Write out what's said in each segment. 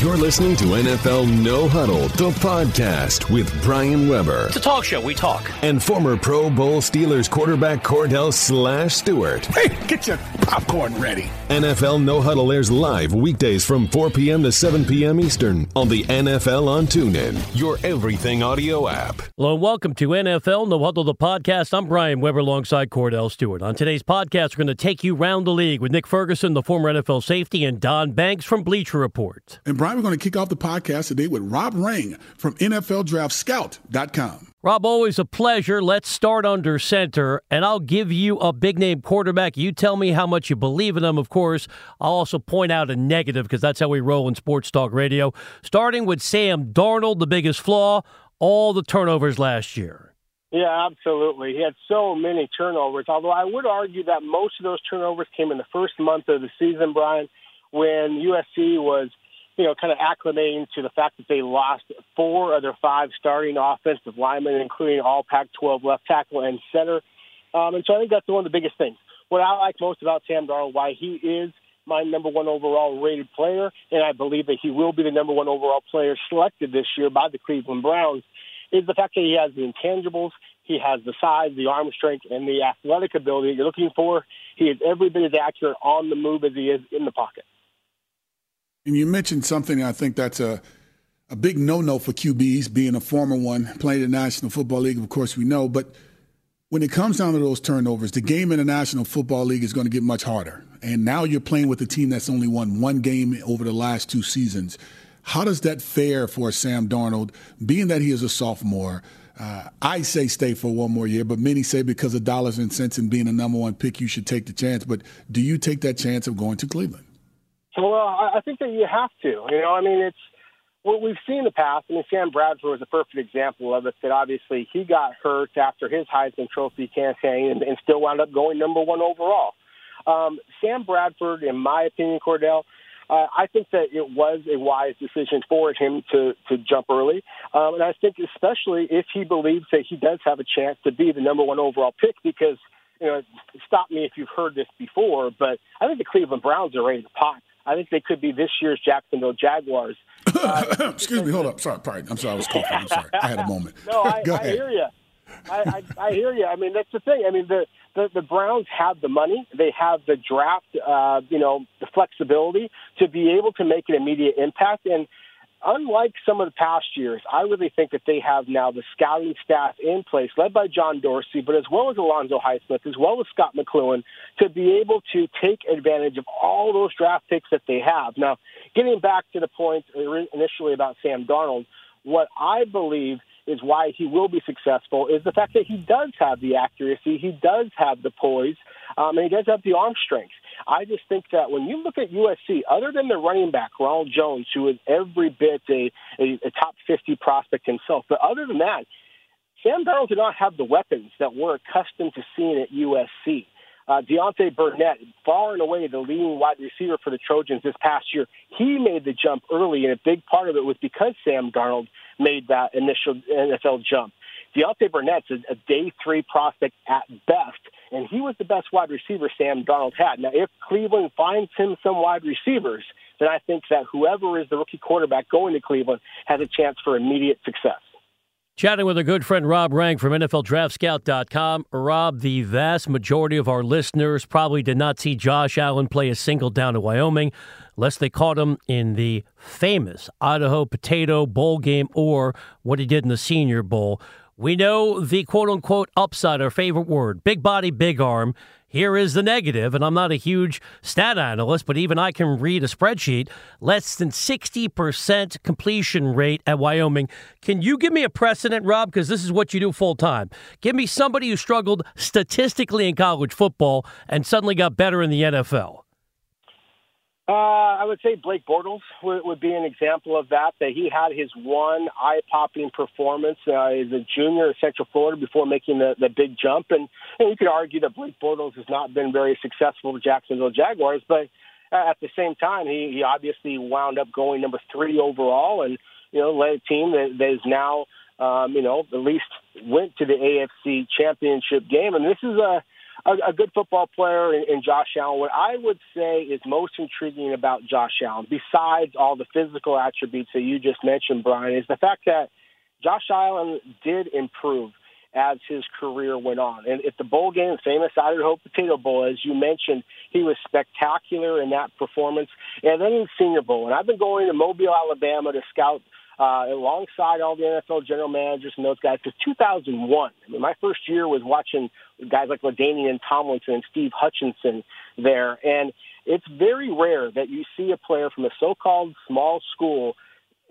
You're listening to NFL No Huddle, the podcast with Brian Weber. It's a talk show. We talk. And former Pro Bowl Steelers quarterback Kordell Slash Stewart. Hey, get your popcorn ready. NFL No Huddle airs live weekdays from 4 p.m. to 7 p.m. Eastern on the NFL on TuneIn, your everything audio app. Hello and welcome to NFL No Huddle, the podcast. I'm Brian Weber alongside Kordell Stewart. On today's podcast, we're going to take you round the league with Nick Ferguson, the former NFL safety, and Don Banks from Bleacher Report. And Brian, we're going to kick off the podcast today with Rob Rang from NFLDraftScout.com. Rob, always a pleasure. Let's start under center, and I'll give you a big name quarterback. You tell me how much you believe in them, of course. I'll also point out a negative because that's how we roll in Sports Talk Radio. Starting with Sam Darnold, the biggest flaw, all the turnovers last year. Yeah, absolutely. He had so many turnovers, although I would argue that most of those turnovers came in the first month of the season, Brian, when USC was you know, kind of acclimating to the fact that they lost four of their five starting offensive linemen, including all Pac-12 left tackle and center. Um, and so I think that's one of the biggest things. What I like most about Sam Darnold, why he is my number one overall rated player, and I believe that he will be the number one overall player selected this year by the Cleveland Browns, is the fact that he has the intangibles, he has the size, the arm strength, and the athletic ability you're looking for. He is every bit as accurate on the move as he is in the pocket. And you mentioned something I think that's a a big no-no for QBs, being a former one, playing in the National Football League, of course we know, but when it comes down to those turnovers, the game in the National Football League is going to get much harder. And now you're playing with a team that's only won one game over the last two seasons. How does that fare for Sam Darnold, being that he is a sophomore? Uh, I say stay for one more year, but many say because of dollars and cents and being a number one pick, you should take the chance. But do you take that chance of going to Cleveland? Well, I think that you have to. You know, I mean, it's what we've seen in the past. I mean, Sam Bradford was a perfect example of it. That obviously he got hurt after his Heisman Trophy campaign and, and still wound up going number one overall. Um, Sam Bradford, in my opinion, Kordell, uh, I think that it was a wise decision for him to to jump early, um, and I think especially if he believes that he does have a chance to be the number one overall pick because you know, stop me if you've heard this before, but I think the Cleveland Browns are ready to pop. I think they could be this year's Jacksonville Jaguars. Uh, Excuse me, hold up. Sorry, pardon. I'm sorry, I was coughing. I'm sorry. I had a moment. no, I, I hear you. I, I, I hear you. I mean, that's the thing. I mean, the, the the Browns have the money, they have the draft, uh, you know, the flexibility to be able to make an immediate impact. And unlike some of the past years, I really think that they have now the scouting staff in place, led by John Dorsey, but as well as Alonzo Highsmith, as well as Scot McCloughan, to be able to take advantage of all those draft picks that they have. Now, getting back to the point initially about Sam Darnold, what I believe is why he will be successful is the fact that he does have the accuracy, he does have the poise, um, and he does have the arm strength. I just think that when you look at USC, other than the running back Ronald Jones, who is every bit a, a, a top 50 prospect himself, but other than that, Sam Darnold did not have the weapons that we're accustomed to seeing at USC. Uh, Deontay Burnett, far and away the leading wide receiver for the Trojans this past year, he made the jump early, and a big part of it was because Sam Darnold made that initial NFL jump. Deontay Burnett's a, a day three prospect at best, and he was the best wide receiver Sam Darnold had. Now, if Cleveland finds him some wide receivers, then I think that whoever is the rookie quarterback going to Cleveland has a chance for immediate success. Chatting with our good friend Rob Rang from NFLDraftScout.com. Rob, the vast majority of our listeners probably did not see Josh Allen play a single down in Wyoming, unless they caught him in the famous Idaho Potato Bowl game or what he did in the Senior Bowl. We know the quote unquote upside, our favorite word big body, big arm. Here is the negative, and I'm not a huge stat analyst, but even I can read a spreadsheet. Less than 60% completion rate at Wyoming. Can you give me a precedent, Rob? Because this is what you do full time. Give me somebody who struggled statistically in college football and suddenly got better in the NFL. Uh, I would say Blake Bortles would, would, be an example of that. That he had his one eye-popping performance uh, as a junior at Central Florida before making the, the big jump, and, and you could argue that Blake Bortles has not been very successful with Jacksonville Jaguars, but at the same time, he, he obviously wound up going number three overall, and you know led a team that, that is now um, you know at least went to the AFC Championship game, and this is a a, a good football player in, in Josh Allen. What I would say is most intriguing about Josh Allen, besides all the physical attributes that you just mentioned, Brian, is the fact that Josh Allen did improve as his career went on. And at the bowl game, famous Idaho Potato Bowl, as you mentioned, he was spectacular in that performance. And then in Senior Bowl, and I've been going to Mobile, Alabama to scout uh, alongside all the NFL general managers and those guys since 2001. I mean, my first year was watching guys like LaDainian Tomlinson and Steve Hutchinson there. And it's very rare that you see a player from a so-called small school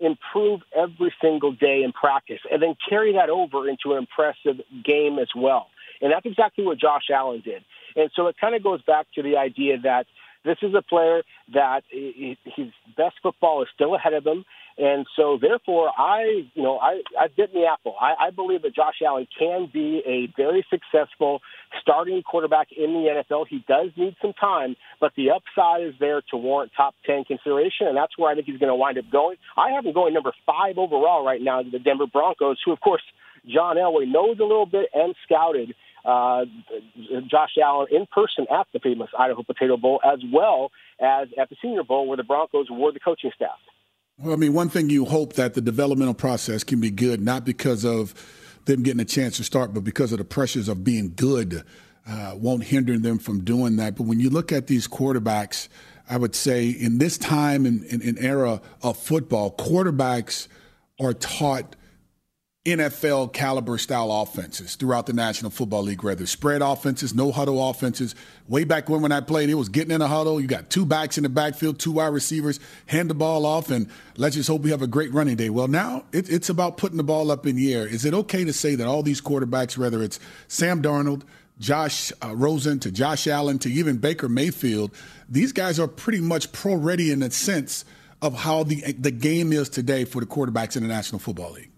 improve every single day in practice and then carry that over into an impressive game as well. And that's exactly what Josh Allen did. And so it kind of goes back to the idea that this is a player that his best football is still ahead of him. And so, therefore, I, you know, I, I bit the apple. I, I believe that Josh Allen can be a very successful starting quarterback in the NFL. He does need some time, but the upside is there to warrant top 10 consideration, and that's where I think he's going to wind up going. I have him going number five overall right now to the Denver Broncos, who, of course, John Elway knows a little bit and scouted uh, Josh Allen in person at the famous Idaho Potato Bowl, as well as at the Senior Bowl, where the Broncos were the coaching staff. Well, I mean, one thing you hope that the developmental process can be good, not because of them getting a chance to start, but because of the pressures of being good uh, won't hinder them from doing that. But when you look at these quarterbacks, I would say in this time and era of football, quarterbacks are taught NFL caliber style offenses throughout the National Football League, whether spread offenses, no huddle offenses. Way back when when I played, it was getting in a huddle. You got two backs in the backfield, two wide receivers, hand the ball off, and let's just hope we have a great running day. Well, now it, it's about putting the ball up in the air. Is it okay to say that all these quarterbacks, whether it's Sam Darnold, Josh uh, Rosen to Josh Allen to even Baker Mayfield, these guys are pretty much pro ready in the sense of how the the game is today for the quarterbacks in the National Football League?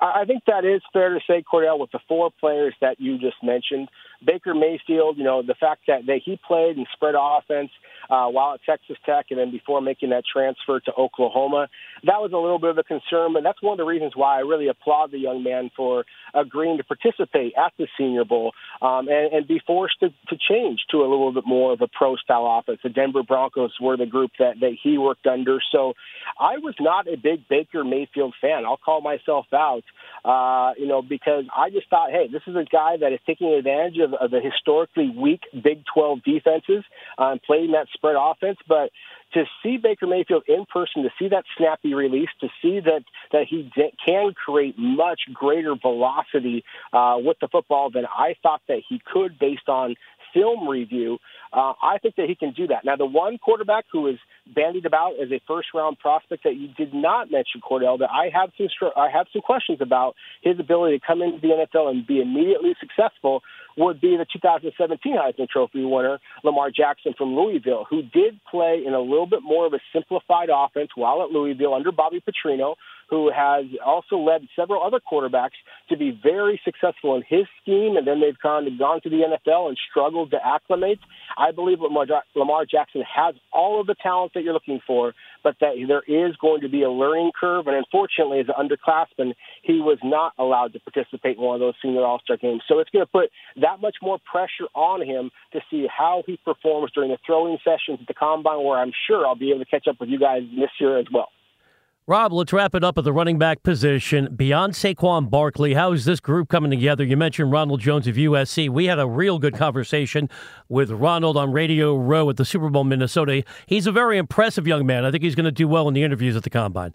I think that is fair to say, Kordell, with the four players that you just mentioned. Baker Mayfield, you know, the fact that, that he played and spread offense uh, while at Texas Tech and then before making that transfer to Oklahoma, that was a little bit of a concern, but that's one of the reasons why I really applaud the young man for agreeing to participate at the Senior Bowl um, and, and be forced to, to change to a little bit more of a pro style offense. The Denver Broncos were the group that, that he worked under. So I was not a big Baker Mayfield fan. I'll call myself out, uh, you know, because I just thought, hey, this is a guy that is taking advantage of, of the historically weak Big 12 defenses uh, and playing that spread offense. But to see Baker Mayfield in person, to see that snappy release, to see that that he de- can create much greater velocity uh, with the football than I thought that he could, based on film review. Uh, I think that he can do that. Now, the one quarterback who is bandied about as a first round prospect that you did not mention, Kordell, that I have some I have some questions about his ability to come into the NFL and be immediately successful would be the 2017 Heisman Trophy winner, Lamar Jackson from Louisville, who did play in a little bit more of a simplified offense while at Louisville under Bobby Petrino, who has also led several other quarterbacks to be very successful in his scheme, and then they've gone, gone to the NFL and struggled to acclimate. I believe Lamar, Lamar Jackson has all of the talent that you're looking for, but that there is going to be a learning curve. And unfortunately, as an underclassman, he was not allowed to participate in one of those senior All Star games. So it's going to put that much more pressure on him to see how he performs during the throwing sessions at the combine, where I'm sure I'll be able to catch up with you guys this year as well. Rob, let's wrap it up at the running back position. Beyond Saquon Barkley, how is this group coming together? You mentioned Ronald Jones of USC. We had a real good conversation with Ronald on Radio Row at the Super Bowl, Minnesota. He's a very impressive young man. I think he's going to do well in the interviews at the combine.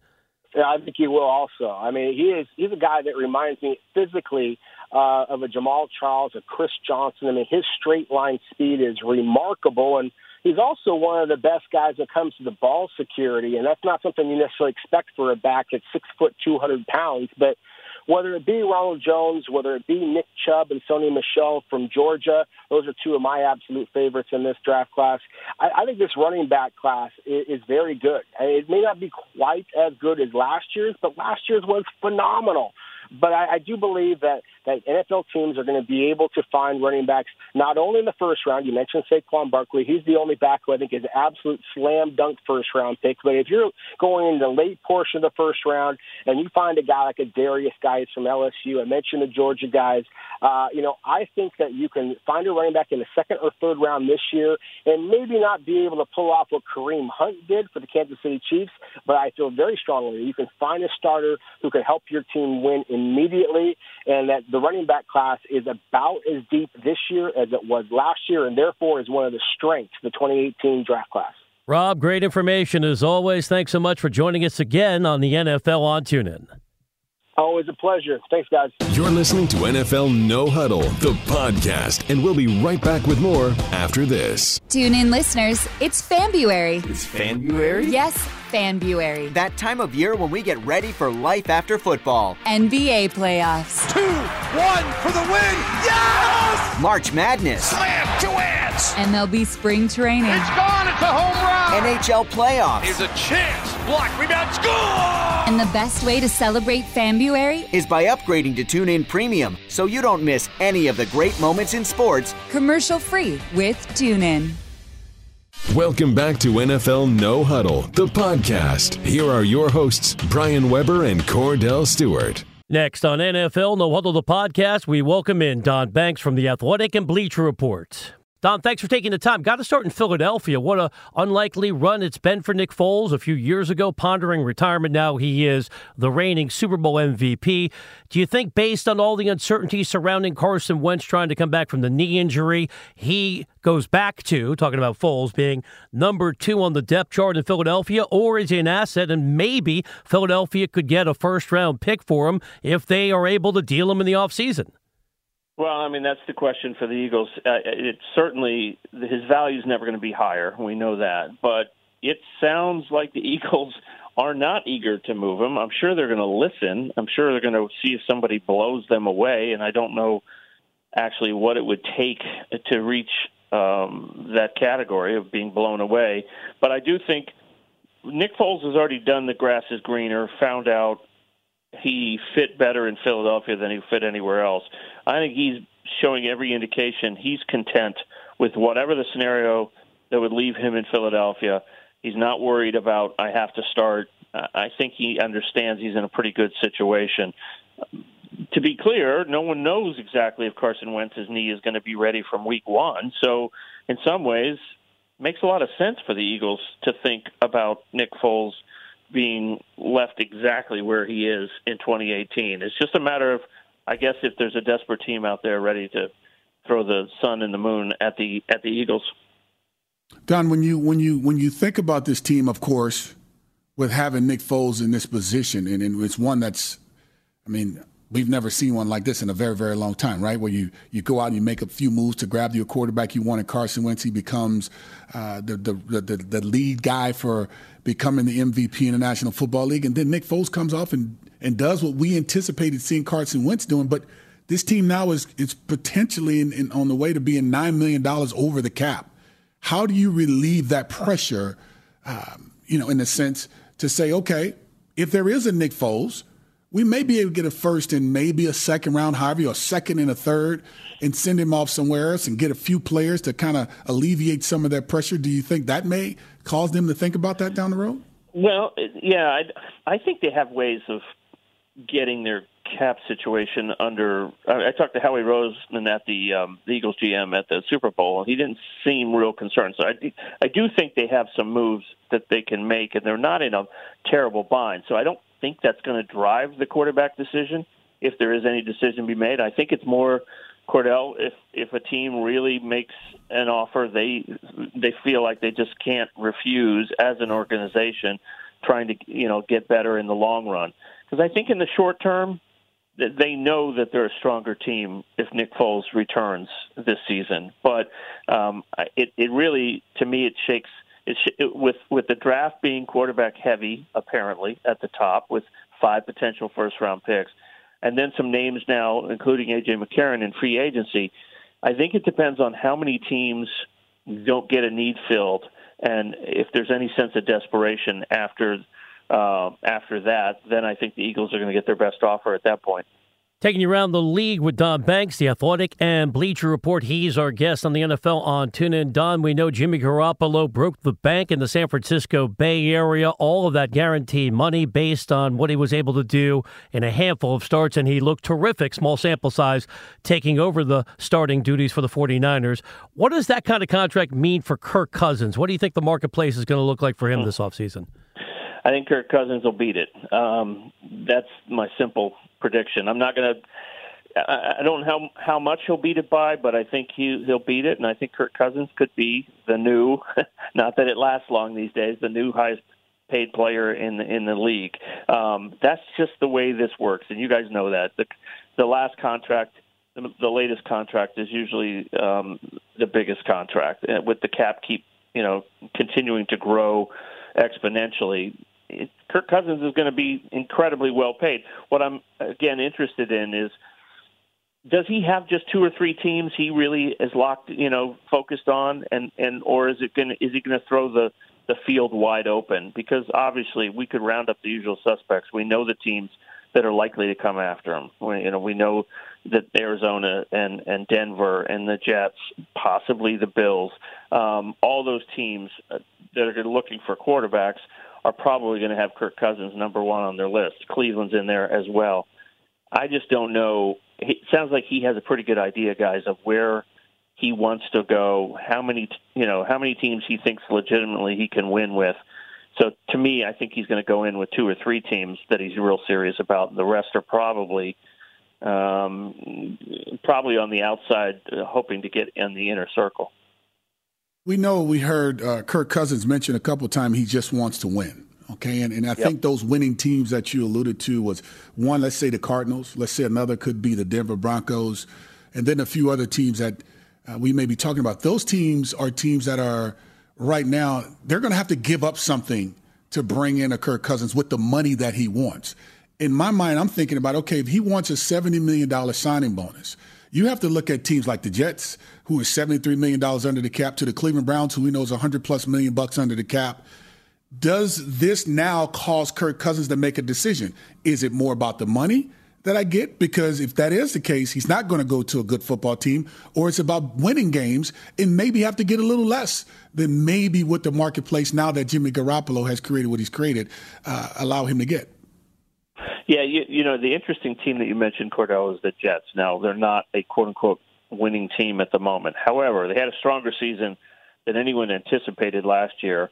Yeah, I think he will also. I mean, he is he's a guy that reminds me physically uh, of a Jamaal Charles, a Chris Johnson. I mean, his straight line speed is remarkable, and He's also one of the best guys when it comes to the ball security, and that's not something you necessarily expect for a back at six foot, two hundred pounds. But whether it be Ronald Jones, whether it be Nick Chubb and Sony Michel from Georgia, those are two of my absolute favorites in this draft class. I, I think this running back class is, is very good. It may not be quite as good as last year's, but last year's was phenomenal. But I, I do believe that that NFL teams are going to be able to find running backs not only in the first round. You mentioned Saquon Barkley; he's the only back who I think is an absolute slam dunk first round pick. But if you're going in the late portion of the first round and you find a guy like a Derrius Guice from LSU, I mentioned the Georgia guys. Uh, you know, I think that you can find a running back in the second or third round this year, and maybe not be able to pull off what Kareem Hunt did for the Kansas City Chiefs, but I feel very strongly you can find a starter who can help your team win immediately, and that the running back class is about as deep this year as it was last year, and therefore is one of the strengths of the 2018 draft class. Rob, great information as always. Thanks so much for joining us again on the NFL on TuneIn. Always a pleasure. Thanks, guys. You're listening to NFL No Huddle, the podcast, and we'll be right back with more after this. Tune in, listeners. It's Fanbuary. It's Fanbuary? Yes, Fanbuary. That time of year when we get ready for life after football. NBA playoffs. Two, one for the win. Yes! March Madness. Slam, two hands. MLB spring training. It's gone. It's a home run. NHL playoffs. Is a chance. Block, rebound, score! And the best way to celebrate Fanbuary is by upgrading to TuneIn Premium so you don't miss any of the great moments in sports commercial free with TuneIn. Welcome back to NFL No Huddle, the podcast. Here are your hosts, Brian Weber and Kordell Stewart. Next on NFL No Huddle, the podcast, we welcome in Don Banks from The Athletic and Bleacher Report. Don, thanks for taking the time. Got to start in Philadelphia. What a unlikely run it's been for Nick Foles a few years ago, pondering retirement. Now he is the reigning Super Bowl MVP. Do you think, based on all the uncertainty surrounding Carson Wentz trying to come back from the knee injury, he goes back to talking about Foles being number two on the depth chart in Philadelphia, or is he an asset and maybe Philadelphia could get a first round pick for him if they are able to deal him in the offseason? Well, I mean that's the question for the Eagles. Uh, it certainly his value is never going to be higher. We know that, but it sounds like the Eagles are not eager to move him. I'm sure they're going to listen. I'm sure they're going to see if somebody blows them away, and I don't know actually what it would take to reach um, that category of being blown away. But I do think Nick Foles has already done the grass is greener, found out he fit better in Philadelphia than he fit anywhere else. I think he's showing every indication he's content with whatever the scenario that would leave him in Philadelphia. He's not worried about I have to start. Uh, I think he understands he's in a pretty good situation. To be clear, no one knows exactly if Carson Wentz's knee is going to be ready from week one. So, in some ways, makes a lot of sense for the Eagles to think about Nick Foles being left exactly where he is in 2018. It's just a matter of, I guess, if there's a desperate team out there ready to throw the sun and the moon at the at the Eagles. Don, when you when you when you think about this team, of course, with having Nick Foles in this position, and, and it's one that's, I mean, we've never seen one like this in a very, very long time, right? Where you, you go out and you make a few moves to grab your quarterback you wanted. Carson Wentz, he becomes uh, the, the, the, the lead guy for becoming the MVP in the National Football League. And then Nick Foles comes off and, and does what we anticipated seeing Carson Wentz doing. But this team now is, is potentially in, in, on the way to being $9 million over the cap. How do you relieve that pressure, um, you know, in a sense to say, okay, if there is a Nick Foles – we may be able to get a first and maybe a second round, Harvey, or a second and a third, and send him off somewhere else and get a few players to kind of alleviate some of that pressure. Do you think that may cause them to think about that down the road? Well, yeah, I, I think they have ways of getting their cap situation under. I, I talked to Howie Roseman at the, um, the Eagles GM at the Super Bowl, and he didn't seem real concerned. So I, I do think they have some moves that they can make, and they're not in a terrible bind. So I don't think that's going to drive the quarterback decision if there is any decision to be made. I think it's more Kordell if if a team really makes an offer they they feel like they just can't refuse as an organization trying to you know get better in the long run because I think in the short term they know that they're a stronger team if Nick Foles returns this season but um it it really to me it shakes it, with with the draft being quarterback heavy, apparently at the top, with five potential first round picks, and then some names now, including AJ McCarron in free agency. I think it depends on how many teams don't get a need filled, and if there's any sense of desperation after uh, after that, then I think the Eagles are going to get their best offer at that point. Taking you around the league with Don Banks, the Athletic and Bleacher Report. He's our guest on the NFL on TuneIn. Don, we know Jimmy Garoppolo broke the bank in the San Francisco Bay Area. All of that guaranteed money based on what he was able to do in a handful of starts, and he looked terrific. Small sample size, taking over the starting duties for the 49ers. What does that kind of contract mean for Kirk Cousins? What do you think the marketplace is going to look like for him this offseason? I think Kirk Cousins will beat it. Um, that's my simple prediction. I'm not going to. I don't know how how much he'll beat it by, but I think he he'll beat it, and I think Kirk Cousins could be the new. not that it lasts long these days. The new highest paid player in the, in the league. Um, that's just the way this works, and you guys know that. The the last contract, the, the latest contract is usually um, the biggest contract, uh, with the cap keep you know continuing to grow exponentially. Kirk Cousins is going to be incredibly well paid. What I'm again interested in is does he have just two or three teams he really is locked, you know, focused on, and and or is it going to is he going to throw the the field wide open? Because obviously we could round up the usual suspects. We know the teams that are likely to come after him. We, you know, we know that Arizona and and Denver and the Jets, possibly the Bills, um, all those teams that are looking for quarterbacks are probably going to have Kirk Cousins number one on their list. Cleveland's in there as well. I just don't know. It sounds like he has a pretty good idea, guys, of where he wants to go, how many you know, how many teams he thinks legitimately he can win with. So to me, I think he's going to go in with two or three teams that he's real serious about. The rest are probably um, probably on the outside, uh, hoping to get in the inner circle. We know we heard uh, Kirk Cousins mention a couple of times he just wants to win. Okay, and, and I yep. think those winning teams that you alluded to was one, let's say the Cardinals, let's say another could be the Denver Broncos, and then a few other teams that uh, we may be talking about. Those teams are teams that are right now, they're going to have to give up something to bring in a Kirk Cousins with the money that he wants. In my mind, I'm thinking about okay, if he wants a $70 million signing bonus, you have to look at teams like the Jets, who is $73 million under the cap, to the Cleveland Browns, who we know is 100 plus million bucks under the cap. Does this now cause Kirk Cousins to make a decision? Is it more about the money that I get? Because if that is the case, he's not going to go to a good football team, or it's about winning games and maybe have to get a little less than maybe what the marketplace now that Jimmy Garoppolo has created what he's created uh, allow him to get. Yeah, you, you know, the interesting team that you mentioned, Kordell, is the Jets. Now, they're not a quote unquote winning team at the moment. However, they had a stronger season than anyone anticipated last year.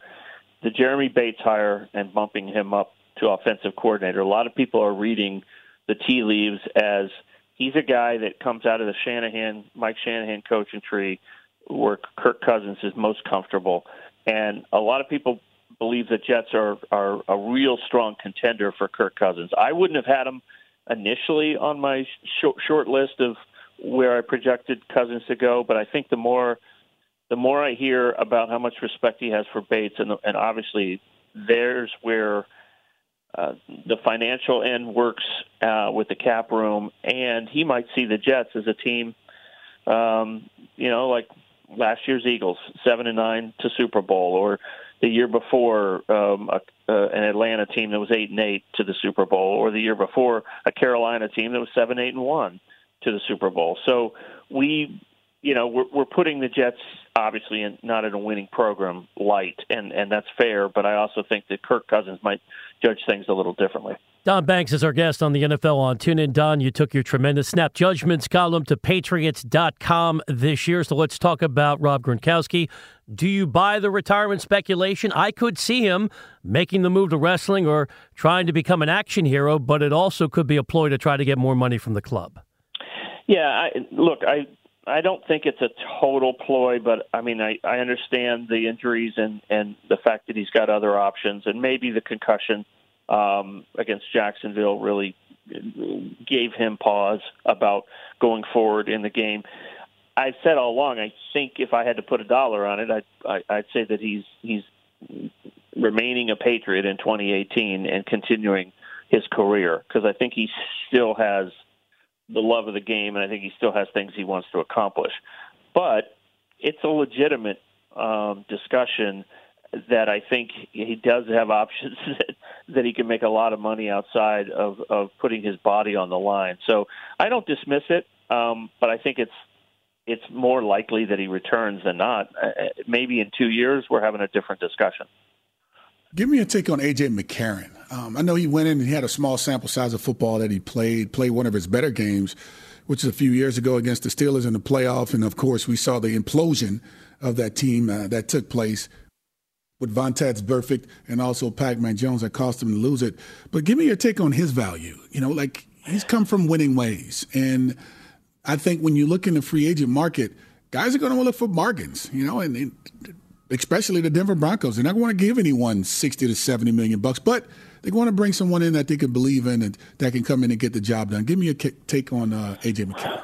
The Jeremy Bates hire and bumping him up to offensive coordinator, a lot of people are reading the tea leaves as he's a guy that comes out of the Shanahan, Mike Shanahan coaching tree where Kirk Cousins is most comfortable. And a lot of people believe the Jets are are a real strong contender for Kirk Cousins. I wouldn't have had him initially on my short, short list of where I projected Cousins to go, but I think the more the more I hear about how much respect he has for Bates, and and obviously there's where uh, the financial end works uh, with the cap room, and he might see the Jets as a team, um, you know, like last year's Eagles, seven and nine to Super Bowl, or the year before um, a, uh, an Atlanta team that was eight and eight to the Super Bowl, or the year before a Carolina team that was seven eight and one to the Super Bowl. So we, you know, we're, we're putting the Jets obviously in, not in a winning program light, and and that's fair. But I also think that Kirk Cousins might judge things a little differently. Don Banks is our guest on the NFL on TuneIn. Don, you took your tremendous snap judgments column to Patriots.com this year. So let's talk about Rob Gronkowski. Do you buy the retirement speculation? I could see him making the move to wrestling or trying to become an action hero, but it also could be a ploy to try to get more money from the club. Yeah, I, look, I I don't think it's a total ploy, but I mean, I, I understand the injuries and and the fact that he's got other options, and maybe the concussion um, against Jacksonville really gave him pause about going forward in the game. I've said all along. I think if I had to put a dollar on it, I'd, I, I'd say that he's he's remaining a Patriot in 2018 and continuing his career because I think he still has the love of the game and I think he still has things he wants to accomplish. But it's a legitimate um, discussion that I think he does have options that, that he can make a lot of money outside of, of putting his body on the line. So I don't dismiss it, um, but I think it's it's more likely that he returns than not. Uh, uh maybe in two years we're having a different discussion. Give me a take on AJ McCarron. Um, I know he went in and he had a small sample size of football that he played, played one of his better games, which is a few years ago against the Steelers in the playoff. And of course, we saw the implosion of that team uh, that took place with Vontaze Burfict and also Pac-Man Jones that cost him to lose it. But give me your take on his value. You know, like he's come from winning ways. And I think when you look in the free agent market, guys are going to look for bargains, you know, and, and especially the Denver Broncos. They're not going to give anyone 60 to 70 million bucks, but they want to bring someone in that they can believe in and that can come in and get the job done. Give me a take on uh, AJ McCarron.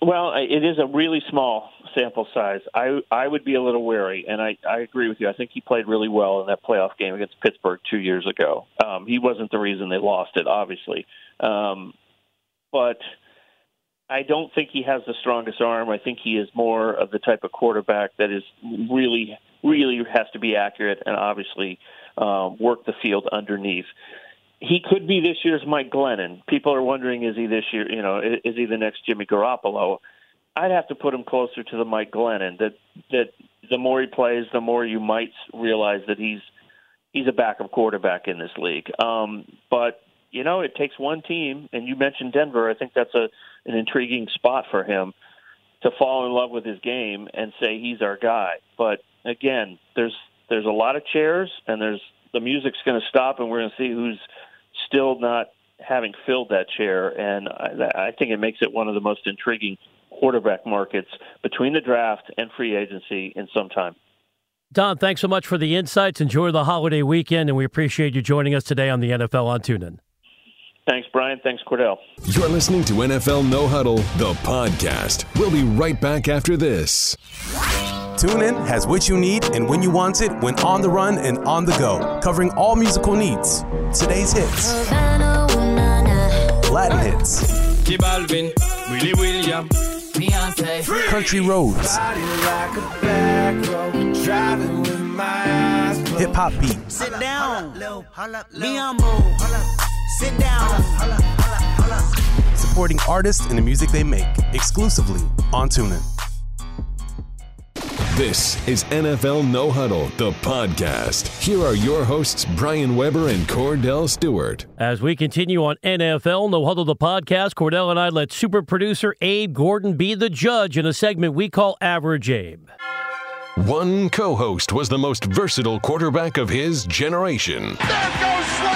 Well, it is a really small sample size. I I would be a little wary, and I I agree with you. I think he played really well in that playoff game against Pittsburgh two years ago. Um, he wasn't the reason they lost it, obviously, um, but I don't think he has the strongest arm. I think he is more of the type of quarterback that is really, really has to be accurate and obviously um, work the field underneath. He could be this year's Mike Glennon. People are wondering, is he this year? You know, is he the next Jimmy Garoppolo? I'd have to put him closer to the Mike Glennon. That that the more he plays, the more you might realize that he's he's a backup quarterback in this league. Um, but you know, it takes one team, and you mentioned Denver. I think that's a an intriguing spot for him to fall in love with his game and say he's our guy. But again, there's there's a lot of chairs, and there's the music's going to stop, and we're going to see who's still not having filled that chair. And I, I think it makes it one of the most intriguing quarterback markets between the draft and free agency in some time. Don, thanks so much for the insights. Enjoy the holiday weekend, and we appreciate you joining us today on the NFL on TuneIn. Thanks, Brian. Thanks, Kordell. You're listening to NFL No Huddle, the podcast. We'll be right back after this. TuneIn has what you need and when you want it when on the run and on the go, covering all musical needs. Today's hits, Latin hits, Willy William, Beyonce, country roads, hip hop beats. Sit down, Sit down. Supporting artists and the music they make. Exclusively on TuneIn. This is NFL No Huddle, the podcast. Here are your hosts, Brian Weber and Kordell Stewart. As we continue on NFL No Huddle, the podcast, Kordell and I let super producer Abe Gordon be the judge in a segment we call Average Abe. One co host was the most versatile quarterback of his generation. There goes Slay!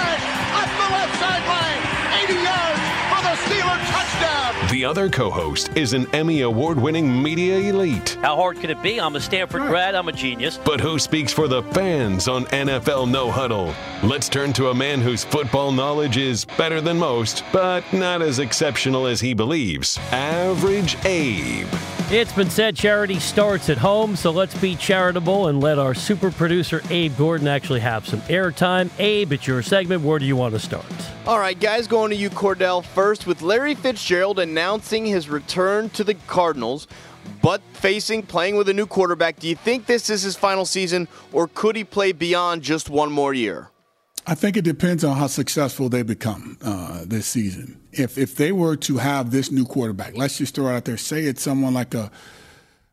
The other co host is an Emmy Award winning media elite. How hard could it be? I'm a Stanford grad, I'm a genius. But who speaks for the fans on NFL No Huddle? Let's turn to a man whose football knowledge is better than most, but not as exceptional as he believes Average Abe. It's been said charity starts at home, so let's be charitable and let our super producer Abe Gordon actually have some airtime. Abe, it's your segment. Where do you want to start? All right, guys, going to you, Kordell, first with Larry Fitzgerald announcing his return to the Cardinals, but facing playing with a new quarterback. Do you think this is his final season, or could he play beyond just one more year? I think it depends on how successful they become uh, this season. If if they were to have this new quarterback, let's just throw it out there. Say it's someone like a,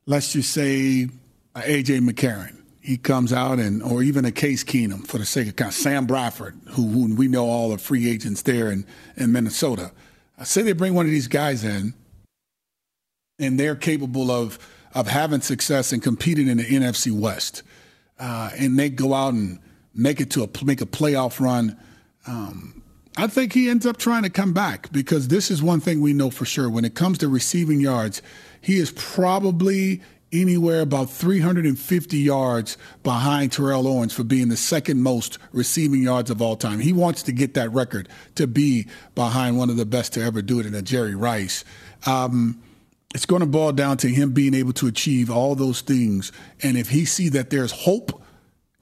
let's just say, AJ McCarron. He comes out and, or even a Case Keenum for the sake of kind of Sam Bradford, who, who we know all the free agents there in, in Minnesota. I say they bring one of these guys in, and they're capable of of having success and competing in the NFC West, uh, and they go out and make it to a make a playoff run. Um, I think he ends up trying to come back because this is one thing we know for sure. When it comes to receiving yards, he is probably anywhere about 350 yards behind Terrell Owens for being the second most receiving yards of all time. He wants to get that record to be behind one of the best to ever do it in a Jerry Rice. Um, it's going to boil down to him being able to achieve all those things. And if he see that there's hope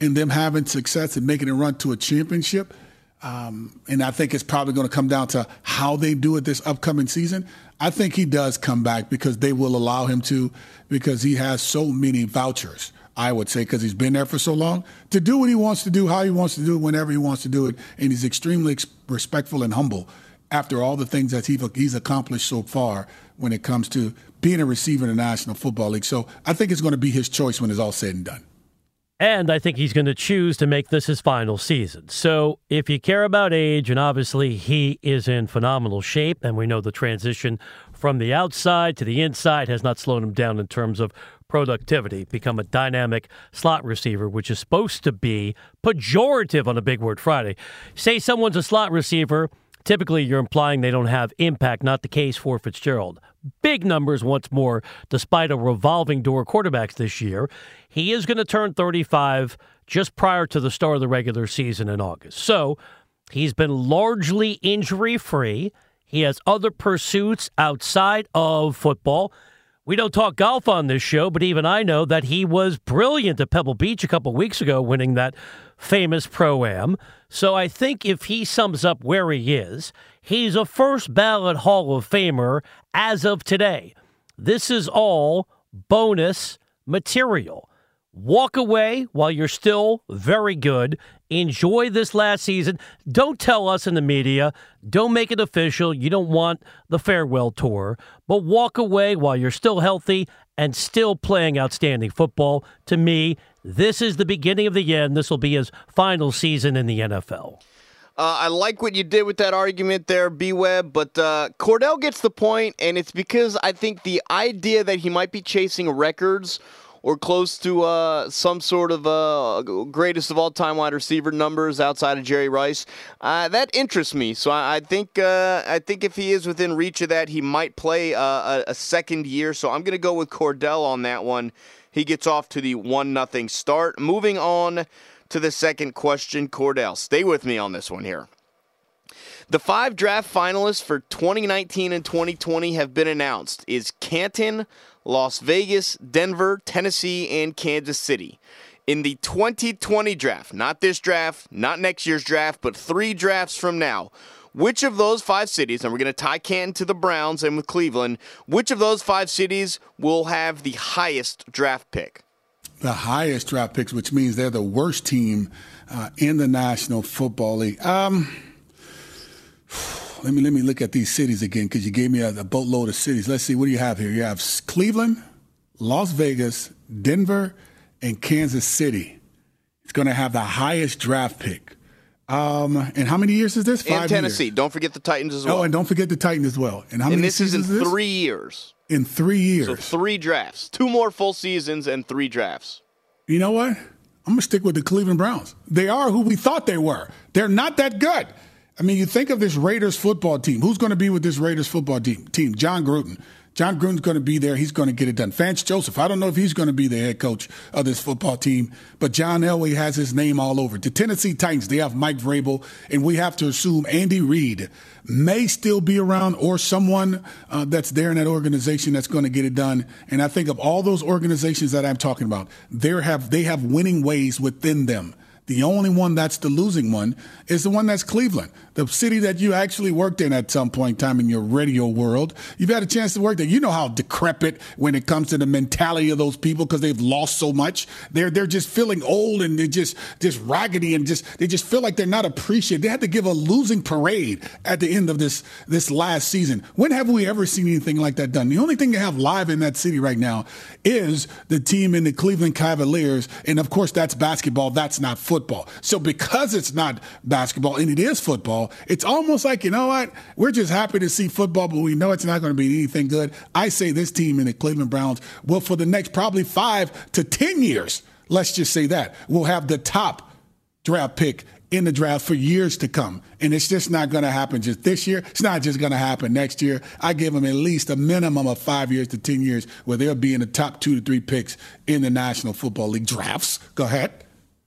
in them having success and making a run to a championship. Um, and I think it's probably going to come down to how they do it this upcoming season. I think he does come back because they will allow him to, because he has so many vouchers I would say, because he's been there for so long, to do what he wants to do, how he wants to do it, whenever he wants to do it. And he's extremely respectful and humble after all the things that he's accomplished so far when it comes to being a receiver in the National Football League. So I think it's going to be his choice when it's all said and done. And I think he's going to choose to make this his final season. So if you care about age, and obviously he is in phenomenal shape, and we know the transition from the outside to the inside has not slowed him down in terms of productivity, become a dynamic slot receiver, which is supposed to be pejorative on a Big Word Friday. Say someone's a slot receiver, typically you're implying they don't have impact, not the case for Fitzgerald. Big numbers once more, despite a revolving door quarterbacks this year. He is going to turn 35 just prior to the start of the regular season in August. So he's been largely injury free. He has other pursuits outside of football. We don't talk golf on this show, but even I know that he was brilliant at Pebble Beach a couple weeks ago, winning that famous pro am. So I think if he sums up where he is, he's a first ballot Hall of Famer as of today. This is all bonus material. Walk away while you're still very good. Enjoy this last season. Don't tell us in the media. Don't make it official. You don't want the farewell tour. But walk away while you're still healthy and still playing outstanding football. To me, this is the beginning of the end. This will be his final season in the NFL. Uh, I like what you did with that argument there, B Web, but uh, Kordell gets the point, and it's because I think the idea that he might be chasing records or close to uh, some sort of uh, greatest of all time wide receiver numbers outside of Jerry Rice. Uh, that interests me. So I, I think uh, I think if he is within reach of that, he might play a, a second year. So I'm going to go with Kordell on that one. He gets off to the one nothing start. Moving on to the second question, Kordell. Stay with me on this one here. The five draft finalists for 2019 and 2020 have been announced. Is Canton, Las Vegas, Denver, Tennessee, and Kansas City. In the 2020 draft, not this draft, not next year's draft, but three drafts from now, which of those five cities, and we're going to tie Canton to the Browns and with Cleveland, which of those five cities will have the highest draft pick? The highest draft picks, which means they're the worst team uh, in the National Football League. Um, let me let me look at these cities again because you gave me a, a, boatload of cities. Let's see what do you have here. You have Cleveland, Las Vegas, Denver, and Kansas City. It's going to have the highest draft pick. Um, and how many years is this? Five Tennessee. Years. Don't forget the Titans as well. Oh, and don't forget the Titans as well. And how and many? this is in this? three years. In three years. So three drafts, two more full seasons, and three drafts. You know what? I'm gonna stick with the Cleveland Browns. They are who we thought they were. They're not that good. I mean, you think of this Raiders football team. Who's going to be with this Raiders football team? Team Jon Gruden. Jon Gruden's going to be there. He's going to get it done. Vance Joseph, I don't know if he's going to be the head coach of this football team, but John Elway has his name all over. The Tennessee Titans, they have Mike Vrabel, and we have to assume Andy Reid may still be around or someone uh, that's there in that organization that's going to get it done. And I think of all those organizations that I'm talking about, they have they have winning ways within them. The only one that's the losing one is the one that's Cleveland, the city that you actually worked in at some point in time in your radio world. You've had a chance to work there. You know how decrepit when it comes to the mentality of those people because they've lost so much. They're they're just feeling old and they're just just raggedy and just they just feel like they're not appreciated. They had to give a losing parade at the end of this this last season. When have we ever seen anything like that done? The only thing they have live in that city right now is the team in the Cleveland Cavaliers, and of course that's basketball. That's not football football. So because it's not basketball and it is football, it's almost like, you know what? We're just happy to see football, but we know it's not going to be anything good. I say this team in the Cleveland Browns will, for the next probably five to 10 years, let's just say that, will have the top draft pick in the draft for years to come. And it's just not going to happen just this year. It's not just going to happen next year. I give them at least a minimum of five years to 10 years where they'll be in the top two to three picks in the National Football League drafts. Go ahead.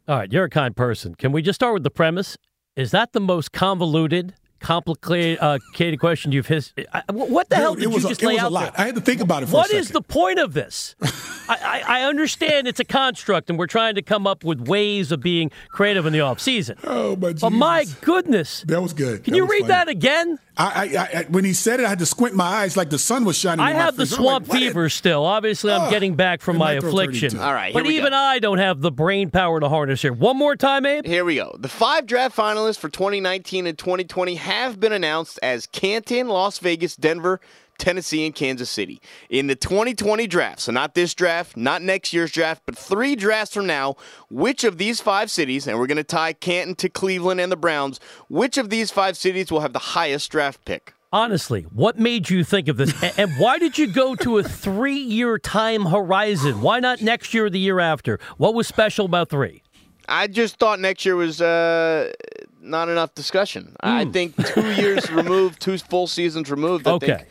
All right, you're a kind person. Can we just start with the premise? Is that the most convoluted, complicated uh, question you've his? What the hell did it was you just a, lay was out a lot. There? I had to think about it. What is the point of this? I, I, understand it's a construct, and we're trying to come up with ways of being creative in the off season. Oh, my But my goodness. That was good. Can That you read funny. that again? I, I, I, when he said it, I had to squint my eyes like the sun was shining. I in my have the face. I'm swamp like, what fever still. Obviously, I'm Ugh. getting back from my affliction. 32. All right, but we even go. I don't have the brain power to harness here. One more time, Abe. Here we go. The five draft finalists for 2019 and 2020 have been announced as Canton, Las Vegas, Denver, Tennessee, and Kansas City. In the 2020 draft, so not this draft, not next year's draft, but three drafts from now, which of these five cities, and we're going to tie Canton to Cleveland and the Browns, which of these five cities will have the highest draft pick? Honestly, what made you think of this? And why did you go to a three year time horizon? Why not next year or the year after? What was special about three? I just thought next year was uh, not enough discussion. I Hmm. think two years removed, two full seasons removed, I Okay. think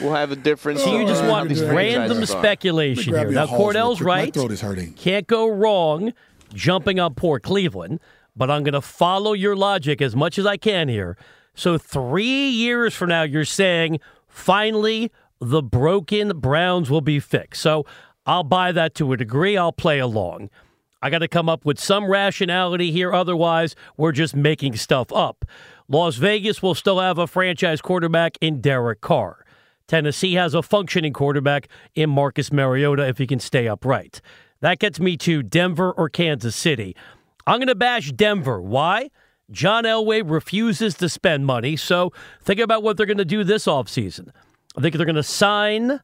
we'll have a difference. So you just want these random speculation here. Now, your Kordell's quick. My right. throat is hurting. Can't go wrong jumping on poor Cleveland, but I'm going to follow your logic as much as I can here. So, three years from now, you're saying finally the broken Browns will be fixed. So, I'll buy that to a degree. I'll play along. I got to come up with some rationality here. Otherwise, we're just making stuff up. Las Vegas will still have a franchise quarterback in Derek Carr. Tennessee has a functioning quarterback in Marcus Mariota if he can stay upright. That gets me to Denver or Kansas City. I'm going to bash Denver. Why? John Elway refuses to spend money, so think about what they're going to do this offseason. I think they're going to sign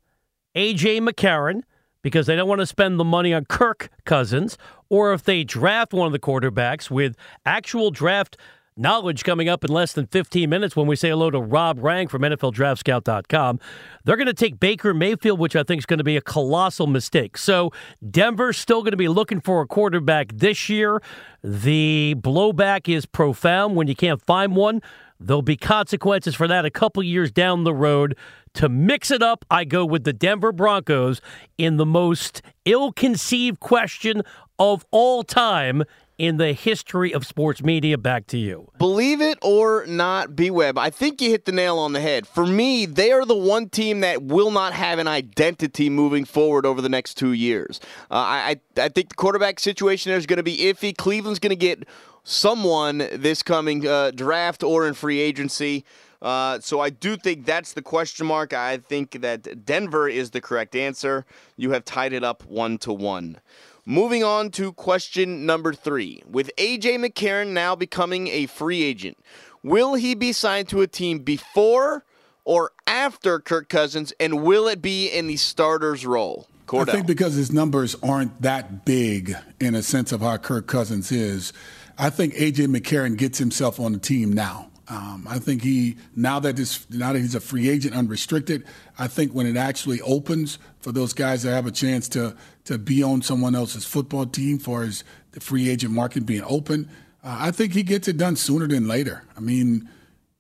A.J. McCarron because they don't want to spend the money on Kirk Cousins, or if they draft one of the quarterbacks with actual draft knowledge coming up in less than 15 minutes when we say hello to Rob Rang from NFLDraftScout.com. They're going to take Baker Mayfield, which I think is going to be a colossal mistake. So Denver's still going to be looking for a quarterback this year. The blowback is profound when you can't find one. There'll be consequences for that a couple years down the road. To mix it up, I go with the Denver Broncos in the most ill conceived question of all time in the history of sports media. Back to you. Believe it or not, B Web, I think you hit the nail on the head. For me, they are the one team that will not have an identity moving forward over the next two years. Uh, I, I think the quarterback situation there is going to be iffy. Cleveland's going to get someone this coming uh, draft or in free agency. Uh, so I do think that's the question mark. I think that Denver is the correct answer. You have tied it up one to one. Moving on to question number three. With AJ McCarron now becoming a free agent, will he be signed to a team before or after Kirk Cousins, and will it be in the starter's role? Kordell. I think because his numbers aren't that big in a sense of how Kirk Cousins is, I think AJ McCarron gets himself on the team now. Um, I think he now that this now that he's a free agent, unrestricted. I think when it actually opens for those guys to have a chance to to be on someone else's football team, for as the free agent market being open, uh, I think he gets it done sooner than later. I mean,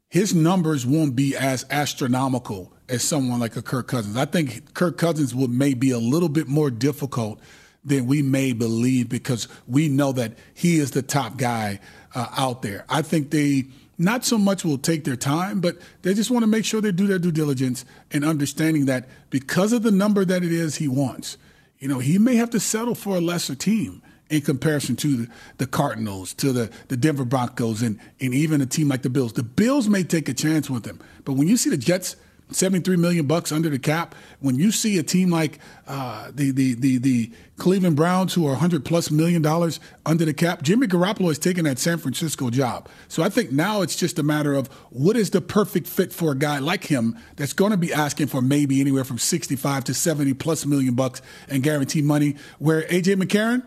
his numbers won't be as astronomical as someone like a Kirk Cousins. I think Kirk Cousins will may be a little bit more difficult than we may believe because we know that he is the top guy uh, out there. I think they not so much will take their time, but they just want to make sure they do their due diligence and understanding that because of the number that it is he wants, you know, he may have to settle for a lesser team in comparison to the, the Cardinals, to the, the Denver Broncos, and, and even a team like the Bills. The Bills may take a chance with him, but when you see the Jets, 73 million bucks under the cap, when you see a team like uh, the, the, the, the Cleveland Browns, who are 100 plus million dollars under the cap, Jimmy Garoppolo is taking that San Francisco job. So I think now it's just a matter of what is the perfect fit for a guy like him that's going to be asking for maybe anywhere from 65 to 70 plus million bucks and guaranteed money, where AJ McCarron,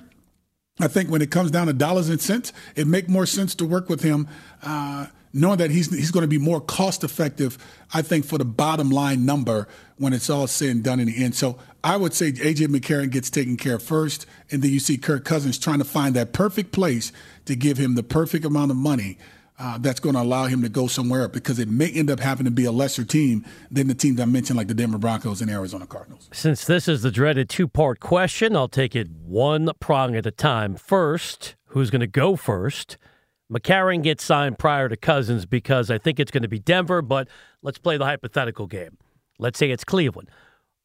I think when it comes down to dollars and cents, it make more sense to work with him, uh, knowing that he's he's going to be more cost effective. I think for the bottom line number when it's all said and done in the end. So I would say AJ McCarron gets taken care of first, and then you see Kirk Cousins trying to find that perfect place to give him the perfect amount of money. Uh, that's going to allow him to go somewhere because it may end up having to be a lesser team than the teams I mentioned, like the Denver Broncos and Arizona Cardinals. Since this is the dreaded two part question, I'll take it one prong at a time. First, who's going to go first? McCarron gets signed prior to Cousins because I think it's going to be Denver, but let's play the hypothetical game. Let's say it's Cleveland.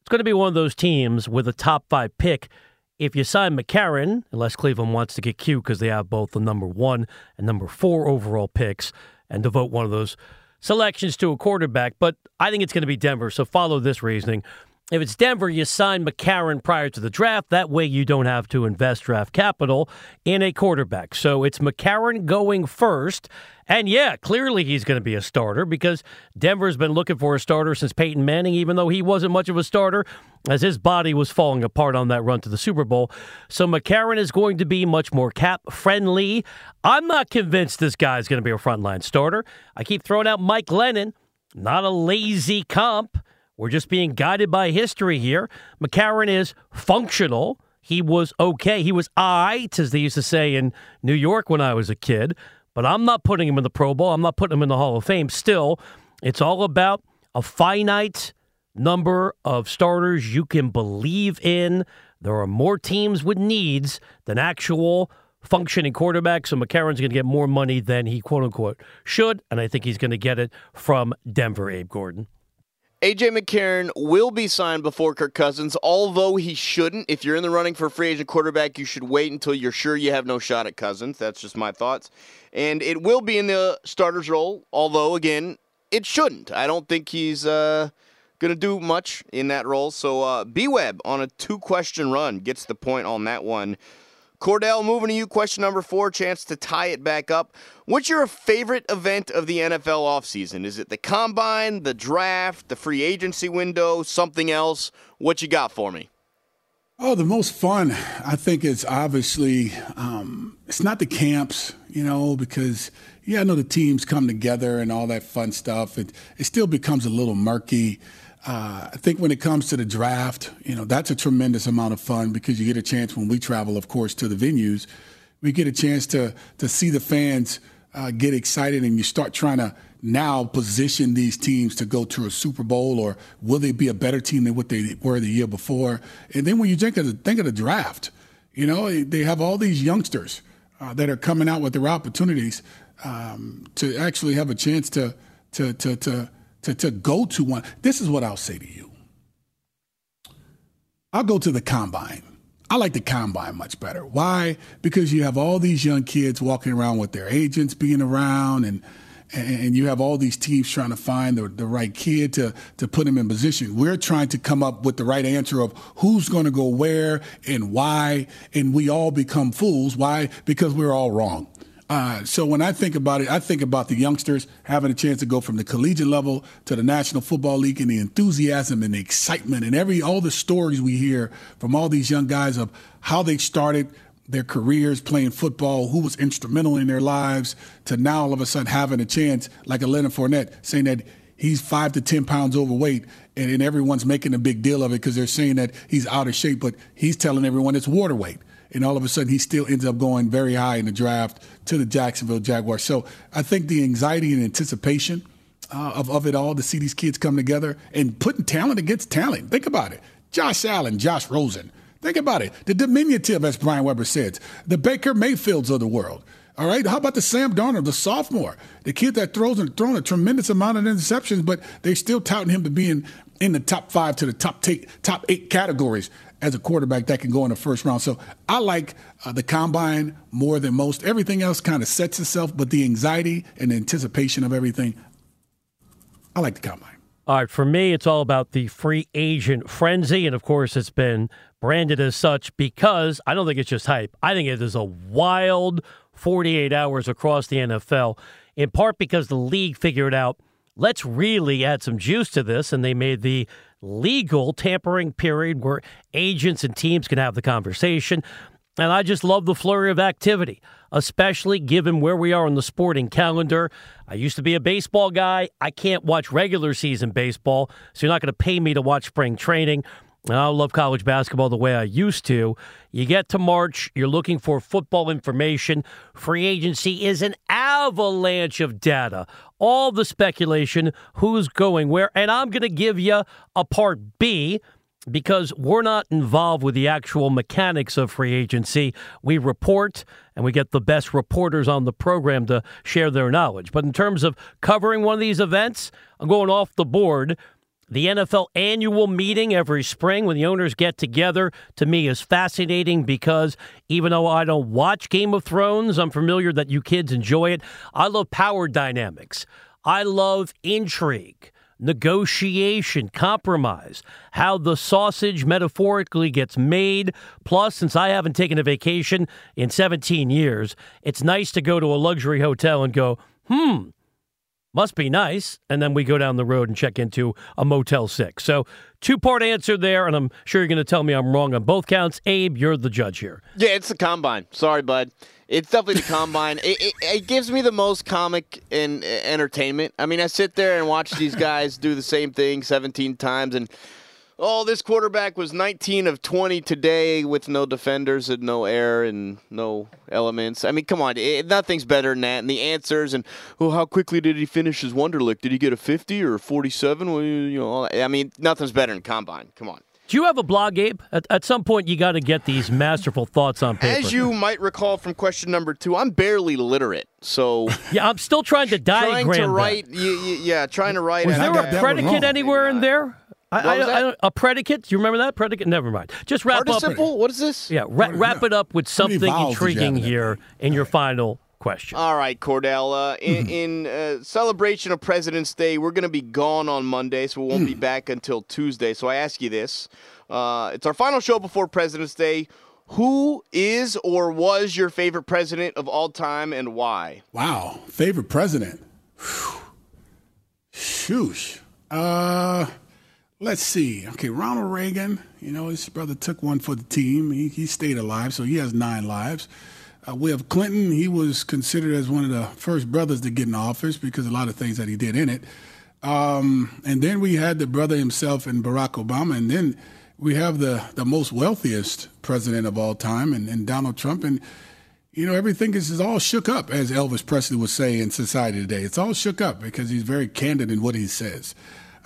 it's going to be one of those teams with a top five pick. If you sign McCarron, unless Cleveland wants to get cute because they have both the number one and number four overall picks and devote one of those selections to a quarterback, but I think it's going to be Denver. So follow this reasoning. If it's Denver, you sign McCarron prior to the draft. That way, you don't have to invest draft capital in a quarterback. So it's McCarron going first. And yeah, clearly he's going to be a starter because Denver's been looking for a starter since Peyton Manning, even though he wasn't much of a starter as his body was falling apart on that run to the Super Bowl. So McCarron is going to be much more cap friendly. I'm not convinced this guy's going to be a frontline starter. I keep throwing out Mike Glennon, not a lazy comp. We're just being guided by history here. McCarron is functional. He was okay. He was I, as they used to say in New York when I was a kid. But I'm not putting him in the Pro Bowl. I'm not putting him in the Hall of Fame. Still, it's all about a finite number of starters you can believe in. There are more teams with needs than actual functioning quarterbacks. So McCarron's going to get more money than he quote unquote should. And I think he's going to get it from Denver, Abe Gordon. AJ McCarron will be signed before Kirk Cousins, although he shouldn't. If you're in the running for free agent quarterback, you should wait until you're sure you have no shot at Cousins. That's just my thoughts. And it will be in the starter's role, although, again, it shouldn't. I don't think he's uh, going to do much in that role. So, uh, B Web on a two question run gets the point on that one. Kordell, moving to you. Question number four, chance to tie it back up. What's your favorite event of the NFL offseason? Is it the combine, the draft, the free agency window, something else? What you got for me? Oh, the most fun, I think, is obviously um, it's not the camps, you know, because yeah, I know the teams come together and all that fun stuff. It it still becomes a little murky. Uh, I think when it comes to the draft, you know, that's a tremendous amount of fun because you get a chance when we travel, of course, to the venues. We get a chance to to see the fans uh, get excited, and you start trying to now position these teams to go to a Super Bowl, or will they be a better team than what they were the year before? And then when you think of the, think of the draft, you know, they have all these youngsters uh, that are coming out with their opportunities um, to actually have a chance to to to to to, to go to one. This is what I'll say to you. I'll go to the combine. I like the combine much better. Why? Because you have all these young kids walking around with their agents being around and and you have all these teams trying to find the, the right kid to, to put him in position. We're trying to come up with the right answer of who's going to go where and why, and we all become fools. Why? Because we're all wrong. Uh, so when I think about it, I think about the youngsters having a chance to go from the collegiate level to the National Football League and the enthusiasm and the excitement and every all the stories we hear from all these young guys of how they started their careers playing football, who was instrumental in their lives, to now all of a sudden having a chance, like a Leonard Fournette, saying that he's five to 10 pounds overweight, and, and everyone's making a big deal of it because they're saying that he's out of shape, but he's telling everyone it's water weight and all of a sudden he still ends up going very high in the draft to the Jacksonville Jaguars. So I think the anxiety and anticipation uh, of, of it all to see these kids come together and putting talent against talent. Think about it. Josh Allen, Josh Rosen. Think about it. The diminutive, as Brian Weber says, the Baker Mayfields of the world. All right. How about the Sam Darnold, the sophomore, the kid that throws and thrown a tremendous amount of interceptions, but they're still touting him to being in the top five to the top t- top eight categories as a quarterback that can go in the first round. So I like uh, the combine more than most. Everything else kind of sets itself, but the anxiety and anticipation of everything, I like the combine. All right, for me, it's all about the free agent frenzy. And of course, it's been branded as such because I don't think it's just hype. I think it is a wild 48 hours across the NFL, in part because the league figured out let's really add some juice to this. And they made the legal tampering period where agents and teams can have the conversation. And I just love the flurry of activity, especially given where we are on the sporting calendar. I used to be a baseball guy. I can't watch regular season baseball, so you're not going to pay me to watch spring training. I love college basketball the way I used to. You get to March, you're looking for football information. Free agency is an avalanche of data. All the speculation, who's going where. And I'm going to give you a part B because we're not involved with the actual mechanics of free agency. We report and we get the best reporters on the program to share their knowledge. But in terms of covering one of these events, I'm going off the board The NFL annual meeting every spring when the owners get together to me is fascinating because even though I don't watch Game of Thrones, I'm familiar that you kids enjoy it. I love power dynamics. I love intrigue, negotiation, compromise, how the sausage metaphorically gets made. Plus, since I haven't taken a vacation in 17 years, it's nice to go to a luxury hotel and go, hmm, must be nice. And then we go down the road and check into a Motel 6. So, two part answer there, and I'm sure you're going to tell me I'm wrong on both counts. Abe, you're the judge here. Yeah, it's the combine. Sorry, bud. It's definitely the combine. it, it, it, gives me the most comic and entertainment. I mean, I sit there and watch these guys do the same thing 17 times, and oh, this quarterback was 19 of 20 today with no defenders and no air and no elements. I mean, come on, it, nothing's better than that. And the answers and oh, how quickly did he finish his Wonderlic? Did he get a 50 or a 47? Well, you know, I mean, nothing's better than combine. Come on. Do you have a blog, Gabe? At, at some point, you got to get these masterful thoughts on paper. As you might recall from question number two, I'm barely literate, so yeah, I'm still trying to diagram. Trying to write, yeah, trying to write. Was there a predicate anywhere in there? I, I, I, a predicate? Do you remember that predicate? Never mind. Just wrap Participle? up. What is this? Yeah, ra- wrap it up with something intriguing here in your final question. All right, Kordell. Uh, in, in uh, celebration of President's Day, we're going to be gone on Monday, so we won't be hmm. back until Tuesday. So I ask you this: uh, It's our final show before President's Day. Who is or was your favorite president of all time, and why? Wow, favorite president. Shoosh. Uh. Let's see. Okay, Ronald Reagan, you know, his brother took one for the team. He, he stayed alive, so he has nine lives. Uh, we have Clinton. He was considered as one of the first brothers to get in office because a lot of things that he did in it. Um, and then we had the brother himself and Barack Obama. And then we have the, the most wealthiest president of all time and, and Donald Trump. And, you know, everything is, is all shook up, as Elvis Presley would say in society today. It's all shook up because he's very candid in what he says.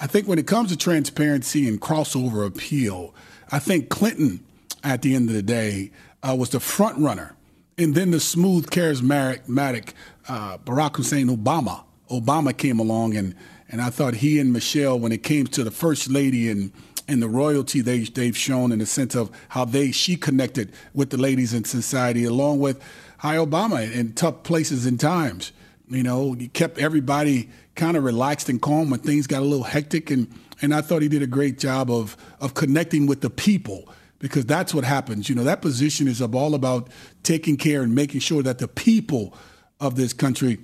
I think when it comes to transparency and crossover appeal, I think Clinton, at the end of the day, uh, was the front runner. And then the smooth, charismatic uh, Barack Hussein Obama. Obama came along, and, and I thought he and Michelle, when it came to the first lady and and the royalty they they've shown in the sense of how they she connected with the ladies in society, along with how Obama in tough places and times. You know, he kept everybody kind of relaxed and calm when things got a little hectic. And, and I thought he did a great job of, of connecting with the people because that's what happens. You know, that position is all about taking care and making sure that the people of this country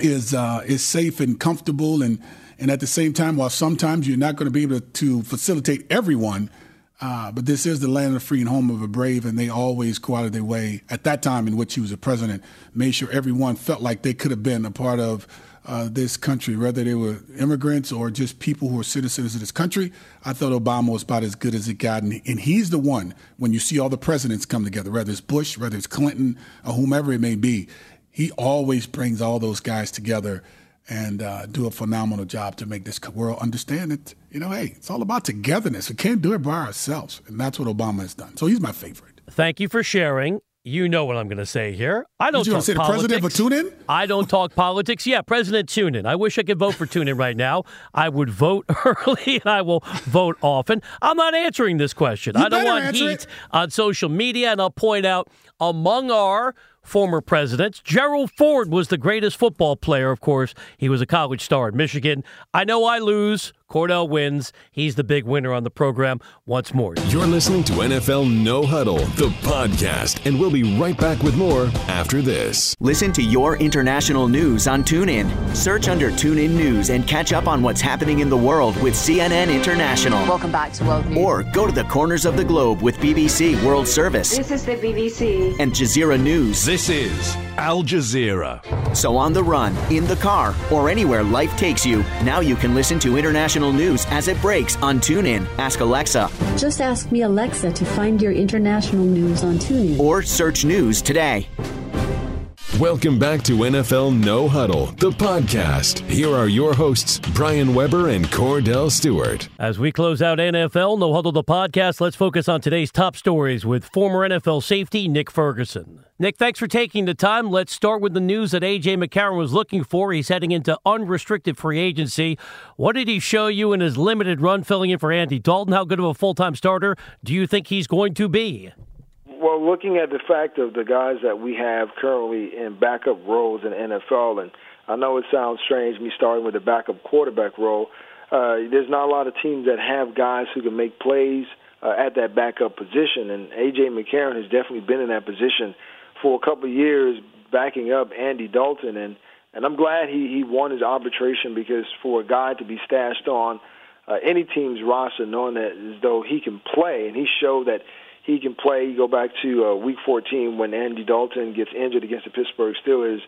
is uh, is safe and comfortable and and at the same time while sometimes you're not going to be able to, facilitate everyone uh, but this is the land of the free and home of the brave and they always go out of their way at that time in which he was a president made sure everyone felt like they could have been a part of uh, this country, whether they were immigrants or just people who are citizens of this country. I thought Obama was about as good as it got. And, and he's the one, when you see all the presidents come together, whether it's Bush, whether it's Clinton, or whomever it may be, he always brings all those guys together and uh, do a phenomenal job to make this world understand that, you know, hey, it's all about togetherness. We can't do it by ourselves. And that's what Obama has done. So he's my favorite. Thank you for sharing you know what I'm going to say here. I don't you talk say politics. the president for TuneIn? I don't talk politics. Yeah, President TuneIn. I wish I could vote for TuneIn right now. I would vote early and I will vote often. I'm not answering this question. You I don't want heat it. on social media, and I'll point out among our former presidents. Gerald Ford was the greatest football player, of course. He was a college star at Michigan. I know I lose. Kordell wins. He's the big winner on the program once more. You're listening to NFL No Huddle, the podcast, and we'll be right back with more after this. Listen to your international news on TuneIn. Search under TuneIn News and catch up on what's happening in the world with CNN International. Welcome back to World News. Or go to the corners of the globe with BBC World Service. This is the BBC. And Jazeera News. This is Al Jazeera. So on the run, in the car, or anywhere life takes you, now you can listen to international news as it breaks on TuneIn. Ask Alexa. Just ask me Alexa to find your international news on TuneIn. Or search news today. Welcome back to NFL No Huddle, the podcast. Here are your hosts, Brian Weber and Kordell Stewart. As we close out NFL No Huddle, the podcast, let's focus on today's top stories with former NFL safety Nick Ferguson. Nick, thanks for taking the time. Let's start with the news that A.J. McCarron was looking for. He's heading into unrestricted free agency. What did he show you in his limited run filling in for Andy Dalton? How good of a full time starter do you think he's going to be? Well, looking at the fact of the guys that we have currently in backup roles in the NFL, and I know it sounds strange me starting with the backup quarterback role. Uh, there's not a lot of teams that have guys who can make plays uh, at that backup position, and AJ McCarron has definitely been in that position for a couple of years, backing up Andy Dalton, and and I'm glad he he won his arbitration because for a guy to be stashed on uh, any team's roster, knowing that as though he can play, and he showed that he can play. You go back to uh, Week 14 when Andy Dalton gets injured against the Pittsburgh Steelers,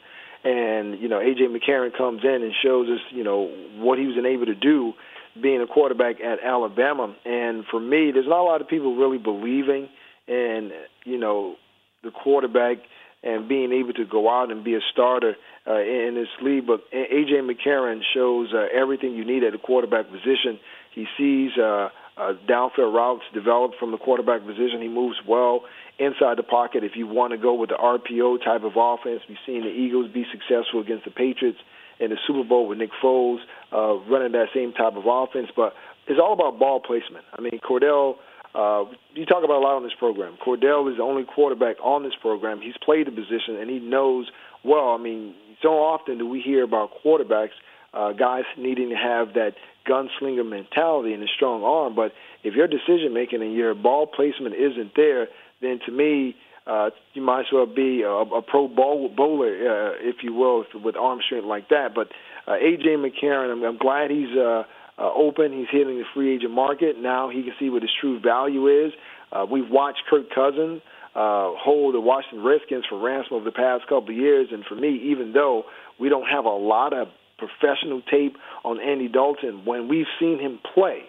and you know AJ McCarron comes in and shows us you know what he was able to do being a quarterback at Alabama. And for me, there's not a lot of people really believing in you know the quarterback and being able to go out and be a starter uh, in this league. But AJ McCarron shows uh, everything you need at the quarterback position. He sees. Uh, uh, downfield routes developed from the quarterback position. He moves well inside the pocket. If you want to go with the RPO type of offense, we've seen the Eagles be successful against the Patriots in the Super Bowl with Nick Foles uh, running that same type of offense. But it's all about ball placement. I mean, Kordell. Uh, you talk about a lot on this program. Kordell is the only quarterback on this program. He's played the position and he knows well. I mean, so often do we hear about quarterbacks, uh, guys needing to have that gunslinger mentality and a strong arm. But if your decision making and your ball placement isn't there, then to me, uh, you might as well be a, a pro bowl, bowler, uh, if you will, with arm strength like that. But uh, AJ McCarron, I'm, I'm glad he's uh, uh, open. He's hitting the free agent market. Now he can see what his true value is. Uh, we've watched Kirk Cousins uh, hold the Washington Redskins for ransom over the past couple of years, and for me, even though we don't have a lot of professional tape on Andy Dalton when we've seen him play.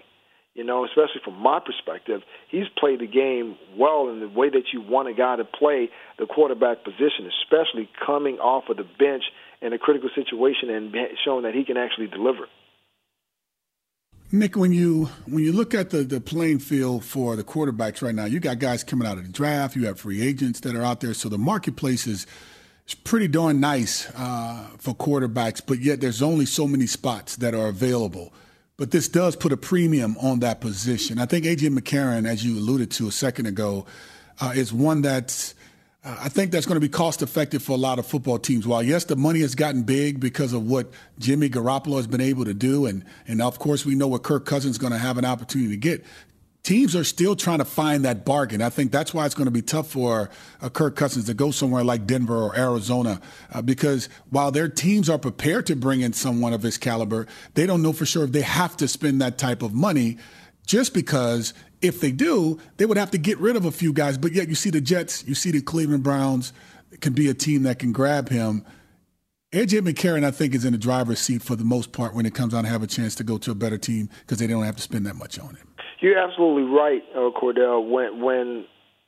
You know, especially from my perspective, he's played the game well in the way that you want a guy to play the quarterback position, especially coming off of the bench in a critical situation and showing that he can actually deliver. Nick, when you when you look at the, the playing field for the quarterbacks right now, you got guys coming out of the draft, you have free agents that are out there, so the marketplace is – it's pretty darn nice uh, for quarterbacks, but yet there's only so many spots that are available. But this does put a premium on that position. I think AJ McCarron, as you alluded to a second ago, uh, is one that's uh, I think that's going to be cost effective for a lot of football teams. While yes, the money has gotten big because of what Jimmy Garoppolo has been able to do, and and of course we know what Kirk Cousins is going to have an opportunity to get teams are still trying to find that bargain. I think that's why it's going to be tough for uh, Kirk Cousins to go somewhere like Denver or Arizona uh, because while their teams are prepared to bring in someone of his caliber, they don't know for sure if they have to spend that type of money just because if they do, they would have to get rid of a few guys. But yet you see the Jets, you see the Cleveland Browns can be a team that can grab him. AJ McCarron, I think, is in the driver's seat for the most part when it comes on to have a chance to go to a better team because they don't have to spend that much on him. You're absolutely right, uh, Kordell. When when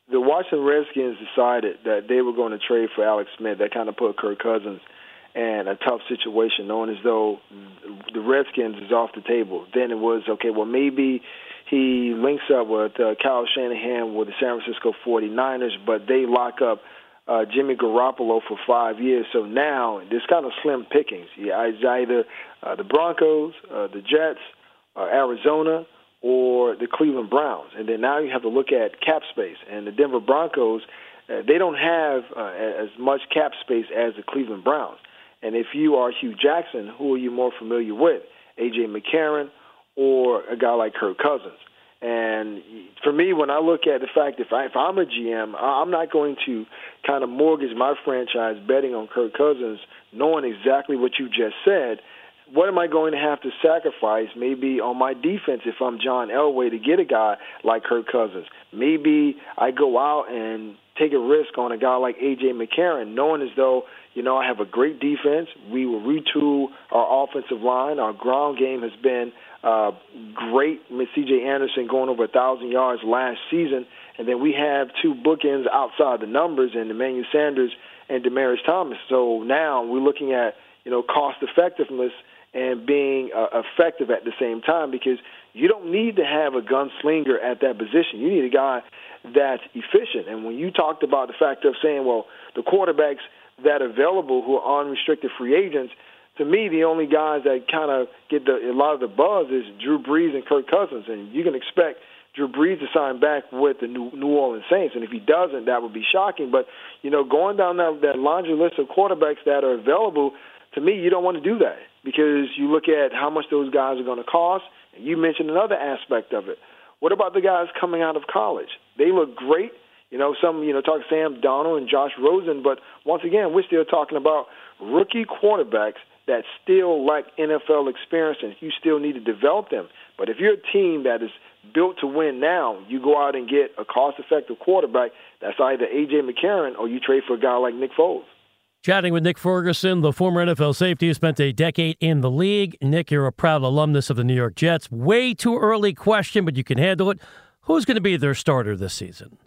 the Washington Redskins decided that they were going to trade for Alex Smith, that kind of put Kirk Cousins in a tough situation, knowing as though the Redskins is off the table. Then it was okay. Well, maybe he links up with uh, Kyle Shanahan with the San Francisco 49ers, but they lock up uh, Jimmy Garoppolo for five years. So now there's kind of slim pickings. Yeah, it's either uh, the Broncos, uh, the Jets, uh, Arizona, or the Cleveland Browns. And then now you have to look at cap space. And the Denver Broncos, uh, they don't have uh, as much cap space as the Cleveland Browns. And if you are Hue Jackson, who are you more familiar with? A.J. McCarron or a guy like Kirk Cousins? And for me, when I look at the fact if, I, if I'm a GM, I'm not going to kind of mortgage my franchise betting on Kirk Cousins, knowing exactly what you just said – what am I going to have to sacrifice maybe on my defense if I'm John Elway to get a guy like Kirk Cousins? Maybe I go out and take a risk on a guy like A.J. McCarron, knowing as though, you know, I have a great defense. We will retool our offensive line. Our ground game has been uh, great with C.J. Anderson going over a 1,000 yards last season. and then we have two bookends outside the numbers, and Emmanuel Sanders and Demaryius Thomas. So now we're looking at you know cost effectiveness and being uh, effective at the same time because you don't need to have a gunslinger at that position. You need a guy that's efficient. And when you talked about the fact of saying, well, the quarterbacks that are available who are unrestricted free agents, to me, the only guys that kind of get the, a lot of the buzz is Drew Brees and Kirk Cousins. And you can expect Drew Brees to sign back with the New, New Orleans Saints. And if he doesn't, that would be shocking. But, you know, going down that, that laundry list of quarterbacks that are available, to me, you don't want to do that because you look at how much those guys are going to cost. And you mentioned another aspect of it. What about the guys coming out of college? They look great. You know, some, you know, talk Sam Darnold and Josh Rosen, but once again, we're still talking about rookie quarterbacks that still lack NFL experience and you still need to develop them. But if you're a team that is built to win now, you go out and get a cost effective quarterback that's either A.J. McCarron or you trade for a guy like Nick Foles. Chatting with Nick Ferguson, the former NFL safety who spent a decade in the league. Nick, you're a proud alumnus of the New York Jets. Way too early question, but you can handle it. Who's going to be their starter this season?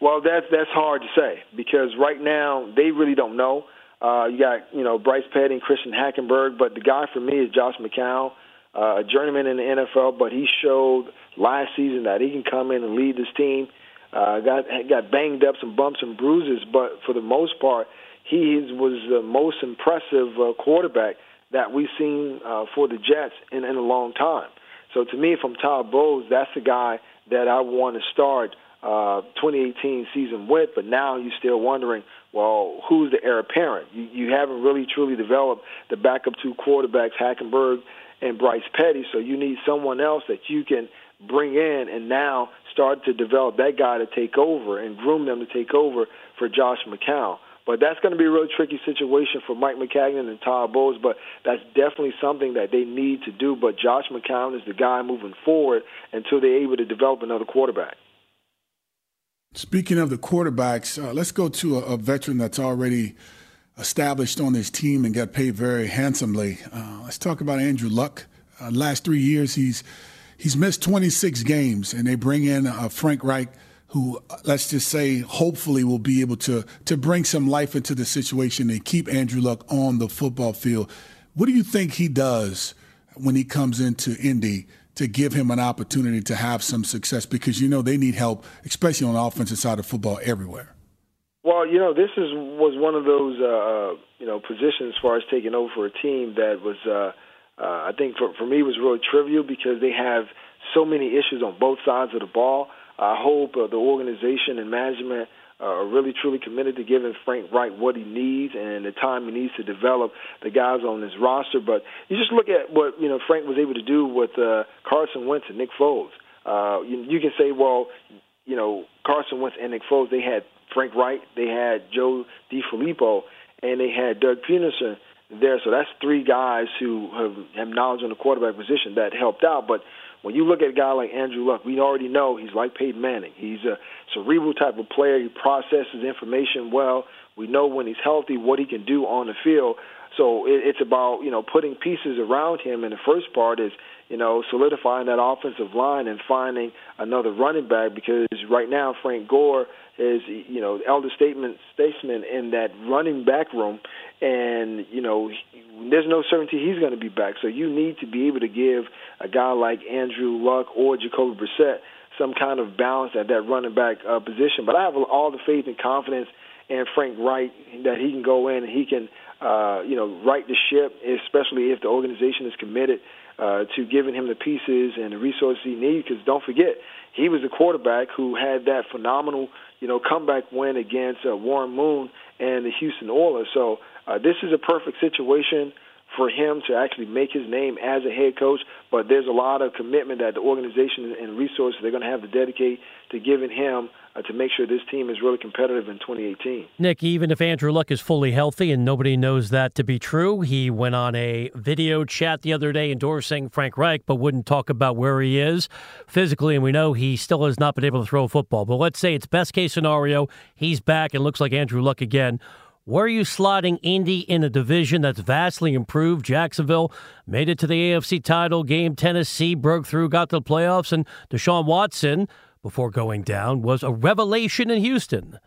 Well, that's that's hard to say because right now they really don't know. Uh, you got you know Bryce Petty and Christian Hackenberg, but the guy for me is Josh McCown, uh, a journeyman in the NFL. But he showed last season that he can come in and lead this team. Uh, got got banged up, some bumps and bruises, but for the most part, he was the most impressive uh, quarterback that we've seen uh, for the Jets in, in a long time. So to me, from Todd Bowles, that's the guy that I want to start uh, 2018 season with. But now you're still wondering, well, who's the heir apparent? You, you haven't really truly developed the backup two quarterbacks, Hackenberg and Bryce Petty. So you need someone else that you can bring in and now start to develop that guy to take over and groom them to take over for Josh McCown. But that's going to be a real tricky situation for Mike Maccagnan and Todd Bowles. But that's definitely something that they need to do. But Josh McCown is the guy moving forward until they're able to develop another quarterback. Speaking of the quarterbacks, uh, let's go to a, a, veteran that's already established on his team and got paid very handsomely. Uh, let's talk about Andrew Luck. Uh, last three years, he's he's missed 26 games, and they bring in uh, Frank Reich who let's just say hopefully will be able to to bring some life into the situation and keep Andrew Luck on the football field. What do you think he does when he comes into Indy to give him an opportunity to have some success? Because you know they need help, especially on the offensive side of football everywhere. Well, you know this is was one of those uh, uh you know positions as far as taking over for a team that was uh, uh, I think for for me was really trivial because they have so many issues on both sides of the ball. I hope uh, the organization and management uh, are really truly committed to giving Frank Reich what he needs and the time he needs to develop the guys on his roster. But you just look at what you know Frank was able to do with uh, Carson Wentz and Nick Foles. Uh, you, you can say, well, you know Carson Wentz and Nick Foles, they had Frank Reich, they had Joe DeFilippo, and they had Doug Pederson there. So that's three guys who have, have knowledge on the quarterback position that helped out. But when you look at a guy like Andrew Luck, we already know he's like Peyton Manning. He's a cerebral type of player. He processes information well. We know when he's healthy what he can do on the field. So it, it's about you know putting pieces around him. And the first part is you know solidifying that offensive line and finding another running back because right now Frank Gore is you know elder statement statesman in that running back room, and you know there's no certainty he's going to be back. So you need to be able to give a guy like Andrew Luck or Jacoby Brissett some kind of balance at that running back uh, position. But I have all the faith and confidence in Frank Reich that he can go in and he can uh, you know right the ship, especially if the organization is committed uh, to giving him the pieces and the resources he needs. Because don't forget, he was the quarterback who had that phenomenal you know, comeback win against uh, Warren Moon and the Houston Oilers. So uh, this is a perfect situation for him to actually make his name as a head coach. But there's a lot of commitment that the organization and resources they're going to have to dedicate to giving him uh, to make sure this team is really competitive in 2018. Nick, even if Andrew Luck is fully healthy and nobody knows that to be true, he went on a video chat the other day endorsing Frank Reich, but wouldn't talk about where he is physically. And we know he still has not been able to throw a football. But let's say it's best case scenario, he's back and looks like Andrew Luck again. Where are you slotting Indy in a division that's vastly improved? Jacksonville made it to the AFC title game. Tennessee broke through, got to the playoffs, and Deshaun Watson before going down was a revelation in Houston.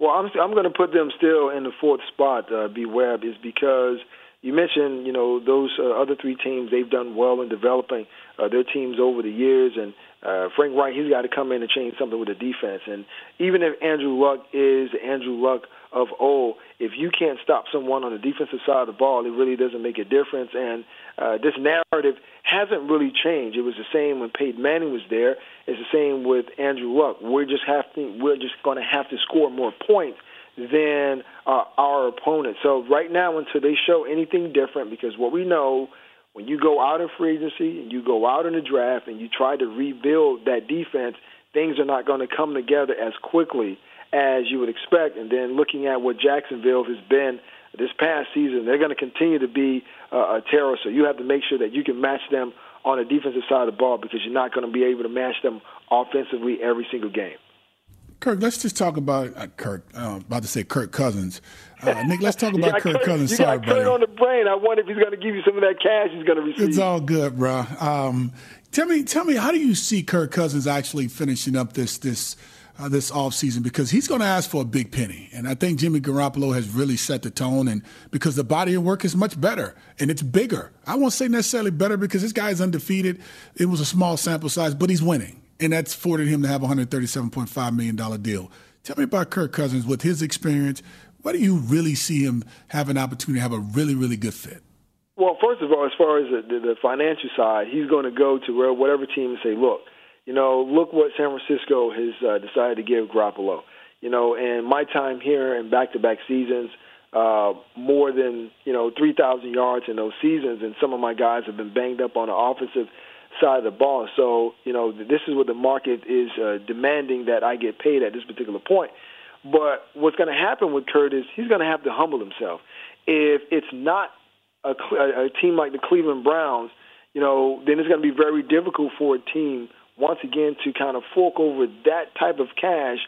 Well, I'm I'm going to put them still in the fourth spot. Uh, B Webb is because you mentioned you know those uh, other three teams they've done well in developing uh, their teams over the years, and uh, Frank Reich he's got to come in and change something with the defense. And even if Andrew Luck is Andrew Luck of old, if you can't stop someone on the defensive side of the ball, it really doesn't make a difference. And uh, this narrative hasn't really changed. It was the same when Peyton Manning was there. It's the same with Andrew Luck. We're just have to, we're just going to have to score more points than uh, our opponent. So right now, until they show anything different, because what we know when you go out in free agency and you go out in the draft and you try to rebuild that defense, things are not going to come together as quickly as you would expect. And then looking at what Jacksonville has been this past season, they're going to continue to be uh, a terror. So you have to make sure that you can match them on the defensive side of the ball because you're not going to be able to match them offensively every single game. Kirk, let's just talk about uh, Kirk. Uh, about to say Kirk Cousins. Uh, Nick, let's talk about Kirk, Kirk, Cousins. You Sorry, got Kirk buddy. on the brain. I wonder if he's going to give you some of that cash he's going to receive. It's all good, bro. Um, tell me, tell me, how do you see Kirk Cousins actually finishing up this this uh, this offseason? Because he's going to ask for a big penny, and I think Jimmy Garoppolo has really set the tone. And because the body of work is much better and it's bigger, I won't say necessarily better because this guy is undefeated. It was a small sample size, but he's winning, and that's afforded him to have a hundred thirty-seven point five million dollar deal. Tell me about Kirk Cousins with his experience. Where do you really see him have an opportunity to have a really, really good fit? Well, first of all, as far as the, the, financial side, he's going to go to whatever team and say, look, you know, look what San Francisco has uh, decided to give Garoppolo. You know, and my time here in back-to-back seasons, uh, more than you know 3,000 yards in those seasons, and some of my guys have been banged up on the offensive side of the ball. So, you know, this is what the market is uh, demanding that I get paid at this particular point. But what's going to happen with Kurt is he's going to have to humble himself. If it's not a, a team like the Cleveland Browns, you know, then it's going to be very difficult for a team once again to kind of fork over that type of cash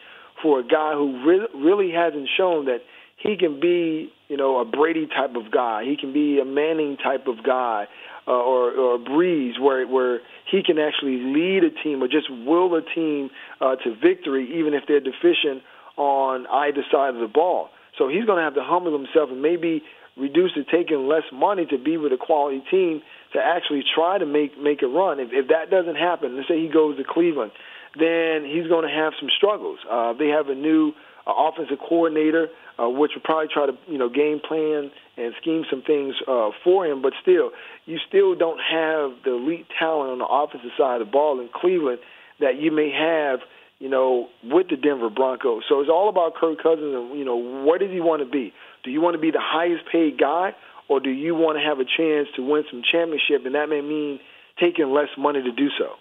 for a guy who re- really hasn't shown that he can be, you know, a Brady type of guy. He can be a Manning type of guy uh, or, or a Brees, where where he can actually lead a team or just will a team uh, to victory, even if they're deficient on either side of the ball. So he's going to have to humble himself and maybe reduce to taking less money to be with a quality team to actually try to make make a run. If, if that doesn't happen, let's say he goes to Cleveland, then he's going to have some struggles. Uh, they have a new uh, offensive coordinator, uh, which will probably try to you know game plan and scheme some things uh, for him. But still, you still don't have the elite talent on the offensive side of the ball in Cleveland that you may have you know, with the Denver Broncos. So it's all about Kirk Cousins and, you know, what does he want to be? Do you want to be the highest paid guy or do you want to have a chance to win some championship and that may mean taking less money to do so?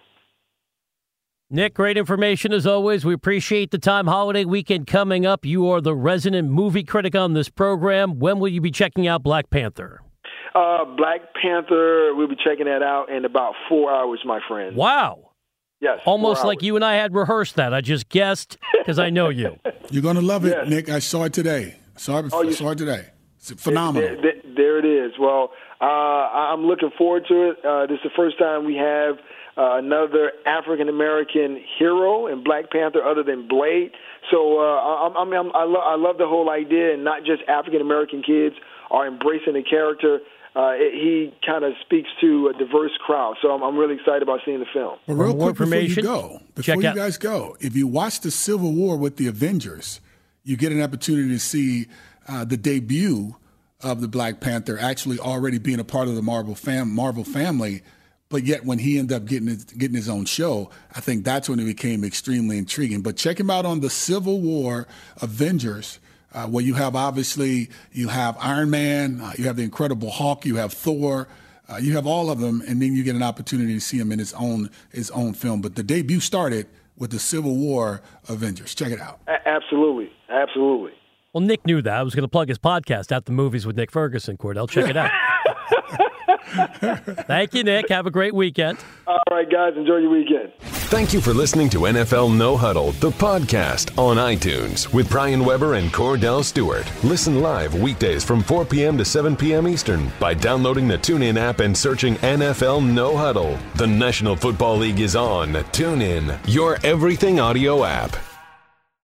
Nick, great information as always. We appreciate the time. Holiday weekend coming up. You are the resident movie critic on this program. When will you be checking out Black Panther? Uh, Black Panther, we'll be checking that out in about four hours, my friend. Wow. Yes. Almost like you and I had rehearsed that. I just guessed because I know you. You're going to love it, Yes. Nick. I saw it today. Saw it, Oh, you- saw it today. It's phenomenal. There, there- there it is. Well, uh, I- I'm looking forward to it. Uh, this is the first time we have uh, another African American hero in Black Panther other than Blade. So uh, I, I'm, I'm, I, lo- I love the whole idea, and not just African American kids are embracing the character. Uh, it, he kind of speaks to a diverse crowd. So I'm, I'm really excited about seeing the film. But real more quick before you go, before check you out- guys go, if you watch the Civil War with the Avengers, you get an opportunity to see uh, the debut of the Black Panther actually already being a part of the Marvel fam- Marvel family. But yet, when he ended up getting his, getting his own show, I think that's when it became extremely intriguing. But check him out on the Civil War Avengers, uh, where you have obviously you have Iron Man, uh, you have the Incredible Hulk, you have Thor, uh, you have all of them, and then you get an opportunity to see him in his own his own film. But the debut started with the Civil War Avengers. Check it out. A- absolutely, absolutely. Well, Nick knew that. I was going to plug his podcast, At the Movies with Nick Ferguson, Kordell. Check it out. Thank you, Nick. Have a great weekend. All right, guys. Enjoy your weekend. Thank you for listening to NFL No Huddle, the podcast on iTunes with Brian Weber and Kordell Stewart. Listen live weekdays from 4 p.m. to 7 p.m. Eastern by downloading the TuneIn app and searching NFL No Huddle. The National Football League is on TuneIn, your everything audio app.